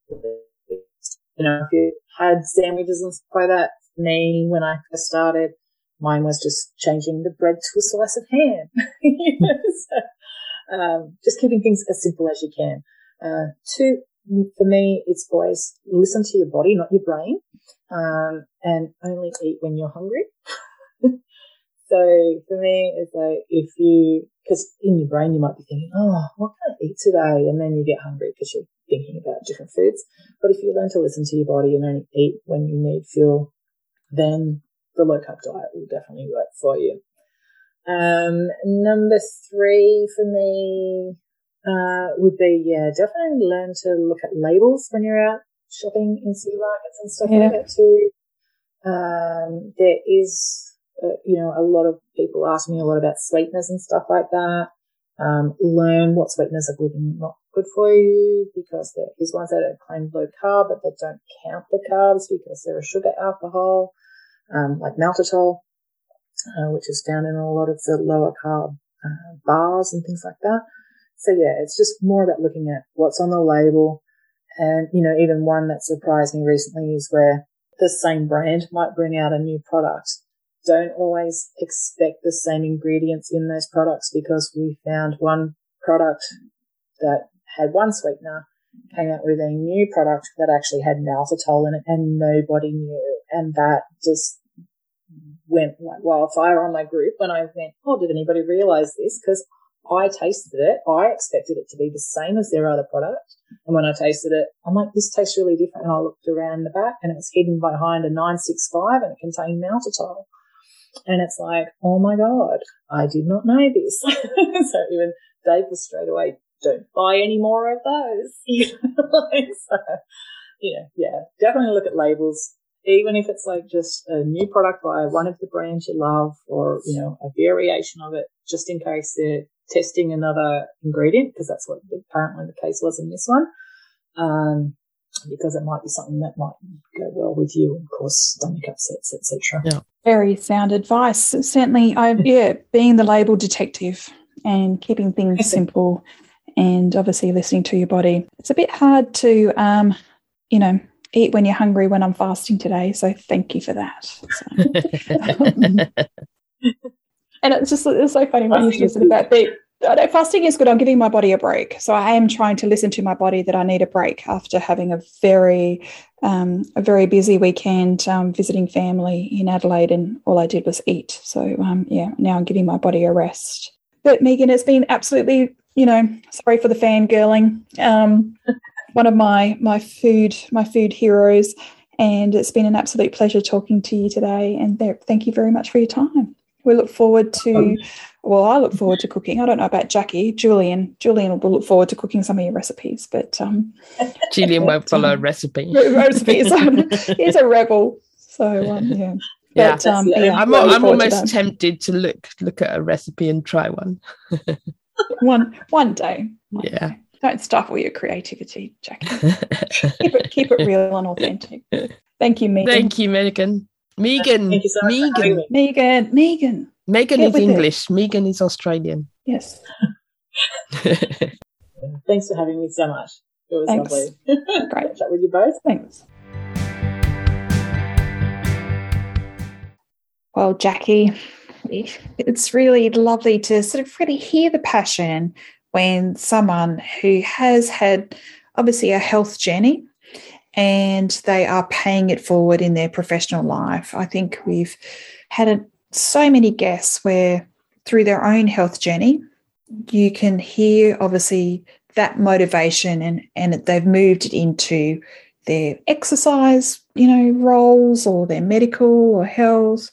S3: You know, if you had sandwiches and stuff like that, me when I first started, mine was just changing the bread to a slice of ham. so, um, just keeping things as simple as you can. Uh, two, for me, it's always listen to your body, not your brain, um, and only eat when you're hungry. so for me, it's like if you, because in your brain you might be thinking, oh, what can I eat today? And then you get hungry because you're thinking about different foods. But if you learn to listen to your body and only eat when you need fuel, then the low carb diet will definitely work for you. Um, number three for me uh, would be yeah, definitely learn to look at labels when you're out shopping in supermarkets and stuff yeah. like that too. Um, there is, uh, you know, a lot of people ask me a lot about sweeteners and stuff like that. Um, learn what sweeteners are good and not good for you because there is ones that are claimed low carb, but they don't count the carbs because they're a sugar alcohol, um, like maltitol uh, which is found in a lot of the lower carb uh, bars and things like that. So yeah, it's just more about looking at what's on the label. And, you know, even one that surprised me recently is where the same brand might bring out a new product. Don't always expect the same ingredients in those products because we found one product that had one sweetener came out with a new product that actually had maltitol in it and nobody knew. And that just went like wildfire on my group when I went, oh, did anybody realize this? Because I tasted it. I expected it to be the same as their other product. And when I tasted it, I'm like, this tastes really different. And I looked around the back and it was hidden behind a 965 and it contained maltitol. And it's like, oh my God, I did not know this. so even Dave was straight away, don't buy any more of those. so, you know, yeah, definitely look at labels even if it's like just a new product by one of the brands you love or, you know, a variation of it, just in case they're testing another ingredient, because that's what apparently the case was in this one. Um, because it might be something that might go well with you and cause stomach upsets, etc.
S1: Yeah. Very sound advice. Certainly, I yeah, being the label detective and keeping things simple, and obviously listening to your body. It's a bit hard to, um, you know, eat when you're hungry when I'm fasting today. So thank you for that. So, and it's just it's so funny when you said about the fasting is good. I'm giving my body a break. So I am trying to listen to my body that I need a break after having a very um, a very busy weekend um, visiting family in Adelaide, and all I did was eat. So um, yeah, now I'm giving my body a rest. But Megan, it's been absolutely you know sorry for the fangirling. Um, one of my my food my food heroes, and it's been an absolute pleasure talking to you today. And there, thank you very much for your time. We look forward to. Well, I look forward to cooking. I don't know about Jackie, Julian. Julian will look forward to cooking some of your recipes, but um,
S2: Julian won't follow um, recipe.
S1: recipes. He's a rebel, so um, yeah.
S2: But, yeah, um, yeah, I'm, I'm almost tempted to look look at a recipe and try one.
S1: one one day.
S2: One yeah.
S1: Day. Don't stifle your creativity, Jackie. keep it keep it real and authentic. Thank you, Megan.
S2: Thank you, Megan. Megan. Thank you so Megan.
S1: Megan. Megan.
S2: Megan Get is English. It. Megan is Australian.
S1: Yes.
S3: Thanks for having me so much. It was
S1: Thanks.
S3: lovely.
S1: Great.
S3: Catch up with you both.
S1: Thanks. Well, Jackie, it's really lovely to sort of really hear the passion when someone who has had obviously a health journey and they are paying it forward in their professional life. I think we've had a, so many guests where through their own health journey, you can hear obviously that motivation and, and they've moved it into their exercise, you know, roles or their medical or health,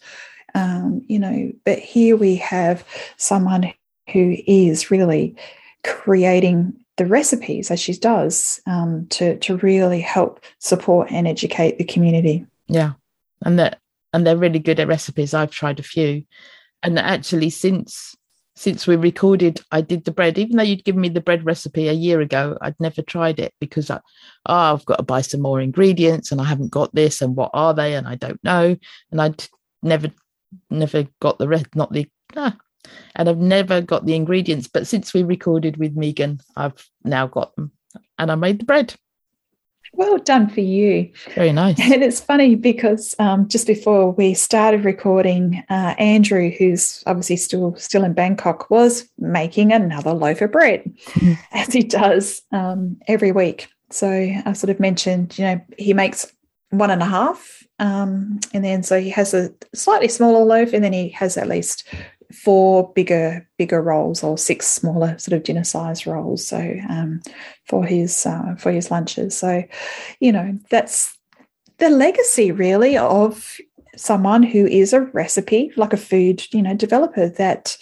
S1: um, you know. But here we have someone who is really creating the recipes as she does um, to to really help support and educate the community.
S2: Yeah, and that and they're really good at recipes. I've tried a few, and actually since since we recorded, I did the bread. Even though you'd given me the bread recipe a year ago, I'd never tried it because I, oh, I've got to buy some more ingredients, and I haven't got this, and what are they, and I don't know, and I'd never never got the red, not the ah, and I've never got the ingredients. But since we recorded with Megan, I've now got them, and I made the bread.
S1: Well done for you.
S2: Very nice.
S1: And it's funny because um, just before we started recording, uh, Andrew, who's obviously still still in Bangkok, was making another loaf of bread, as he does um, every week. So I sort of mentioned, you know, he makes one and a half, um, and then so he has a slightly smaller loaf, and then he has at least four bigger bigger rolls or six smaller sort of dinner size rolls. So um, for his uh, for his lunches. So you know that's the legacy really of someone who is a recipe like a food you know developer that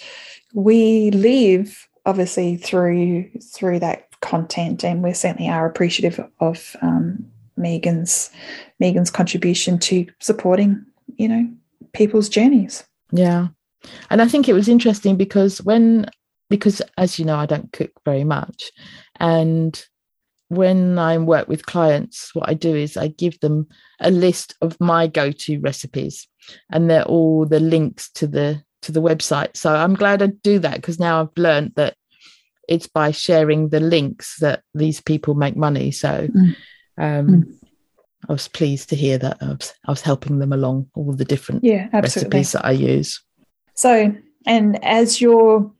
S1: we live obviously through through that content and we certainly are appreciative of um, megan's megan's contribution to supporting you know people's journeys
S2: Yeah. And I think it was interesting because when, because as you know, I don't cook very much. And when I work with clients, what I do is I give them a list of my go-to recipes and they're all the links to the to the website. So I'm glad I do that because now I've learned that it's by sharing the links that these people make money. So
S1: Mm.
S2: um
S1: Mm.
S2: I was pleased to hear that I was, I was helping them along all the different
S1: yeah
S2: recipes that I use.
S1: So, and as you're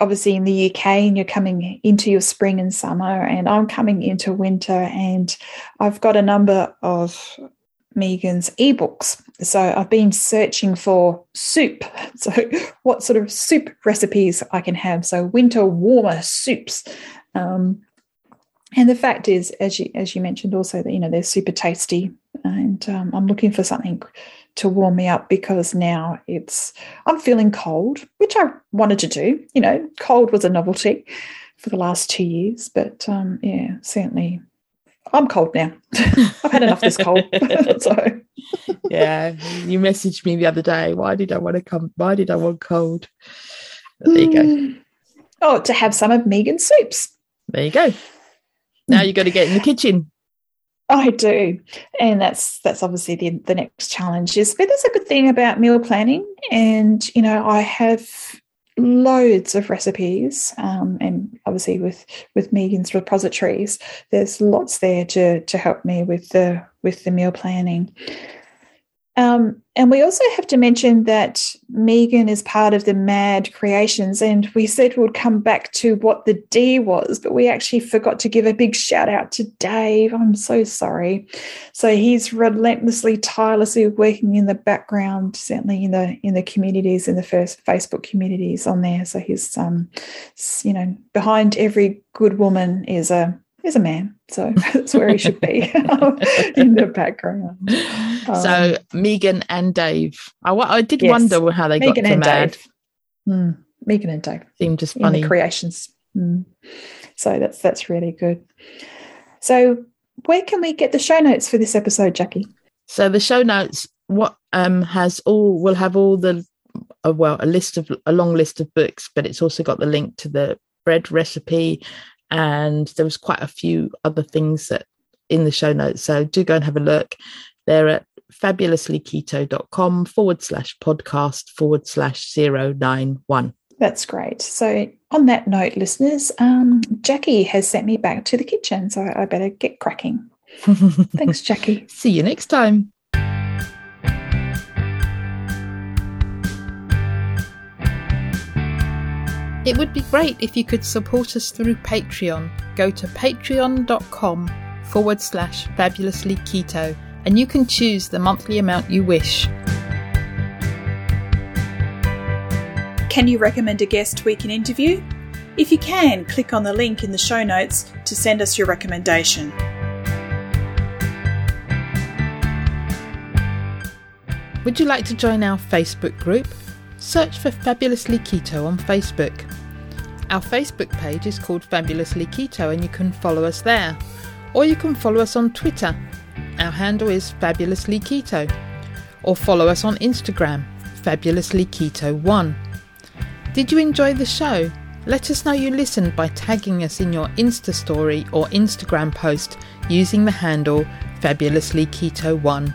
S1: obviously in the UK and you're coming into your spring and summer, and I'm coming into winter, and I've got a number of Megan's ebooks. So I've been searching for soup. So, what sort of soup recipes I can have? So, winter warmer soups. Um, and the fact is, as you as you mentioned, also that you know they're super tasty, and um, I'm looking for something to warm me up because now it's I'm feeling cold, which I wanted to do. You know, cold was a novelty for the last two years, but um, yeah, certainly I'm cold now. I've had enough of this cold. so
S2: yeah, you messaged me the other day. Why did I want to come? Why did I want cold? But there you go.
S1: Mm. Oh, to have some of Megan's soups.
S2: There you go. Now you've got to get in the kitchen.
S1: I do, and that's that's obviously the the next challenge. Is but that's a good thing about meal planning, and you know I have loads of recipes, um, and obviously with with Megan's repositories, there's lots there to to help me with the with the meal planning. Um, and we also have to mention that Megan is part of the MAD Creations, and we said we'd come back to what the D was, but we actually forgot to give a big shout out to Dave. I'm so sorry. So he's relentlessly, tirelessly working in the background, certainly in the in the communities, in the first Facebook communities on there. So he's, um, you know, behind every good woman is a is a man. So that's where he should be in the background.
S2: So Megan and Dave. I, I did
S1: Um, yes,
S2: wonder how they
S1: Megan
S2: got to
S1: and
S2: mad.
S1: Dave. Hmm, Megan and Dave.
S2: Seemed just funny.
S1: creations. Mm. So that's that's really good. So where can we get the show notes for this episode, Jackie?
S2: So the show notes what um has all will have all the uh, well a list of a long list of books, but it's also got the link to the bread recipe, and there was quite a few other things that in the show notes. So do go and have a look. They're at fabulouslyketo.com forward slash podcast forward slash zero nine one.
S4: That's great. So, on that note, listeners, um, Jackie has sent me back to the kitchen, so I better get cracking. Thanks, Jackie.
S5: See you next time. It would be great if you could support us through Patreon. Go to patreon.com forward slash fabulously keto and you can choose the monthly amount you wish.
S1: Can you recommend a guest we can interview? If you can, click on the link in the show notes to send us your recommendation.
S5: Would you like to join our Facebook group? Search for Fabulously Keto on Facebook. Our Facebook page is called Fabulously Keto and you can follow us there. Or you can follow us on Twitter. Our handle is Fabulously Keto. Or follow us on Instagram, Fabulously Keto1. Did you enjoy the show? Let us know you listened by tagging us in your Insta story or Instagram post using the handle Fabulously Keto1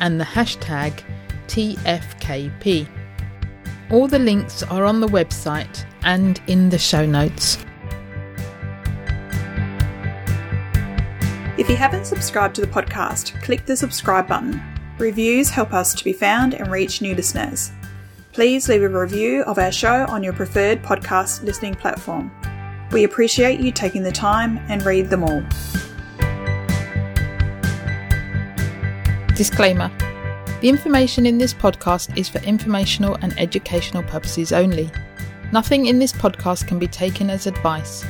S5: and the hashtag TFKP. All the links are on the website and in the show notes.
S1: If you haven't subscribed to the podcast, click the subscribe button. Reviews help us to be found and reach new listeners. Please leave a review of our show on your preferred podcast listening platform. We appreciate you taking the time and read them all.
S5: Disclaimer The information in this podcast is for informational and educational purposes only. Nothing in this podcast can be taken as advice.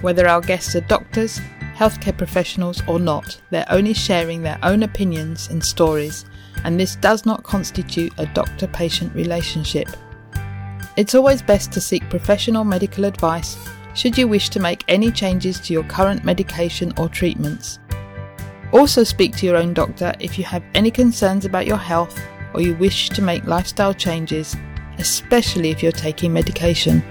S5: Whether our guests are doctors, healthcare professionals, or not, they're only sharing their own opinions and stories, and this does not constitute a doctor patient relationship. It's always best to seek professional medical advice should you wish to make any changes to your current medication or treatments. Also, speak to your own doctor if you have any concerns about your health or you wish to make lifestyle changes especially if you're taking medication.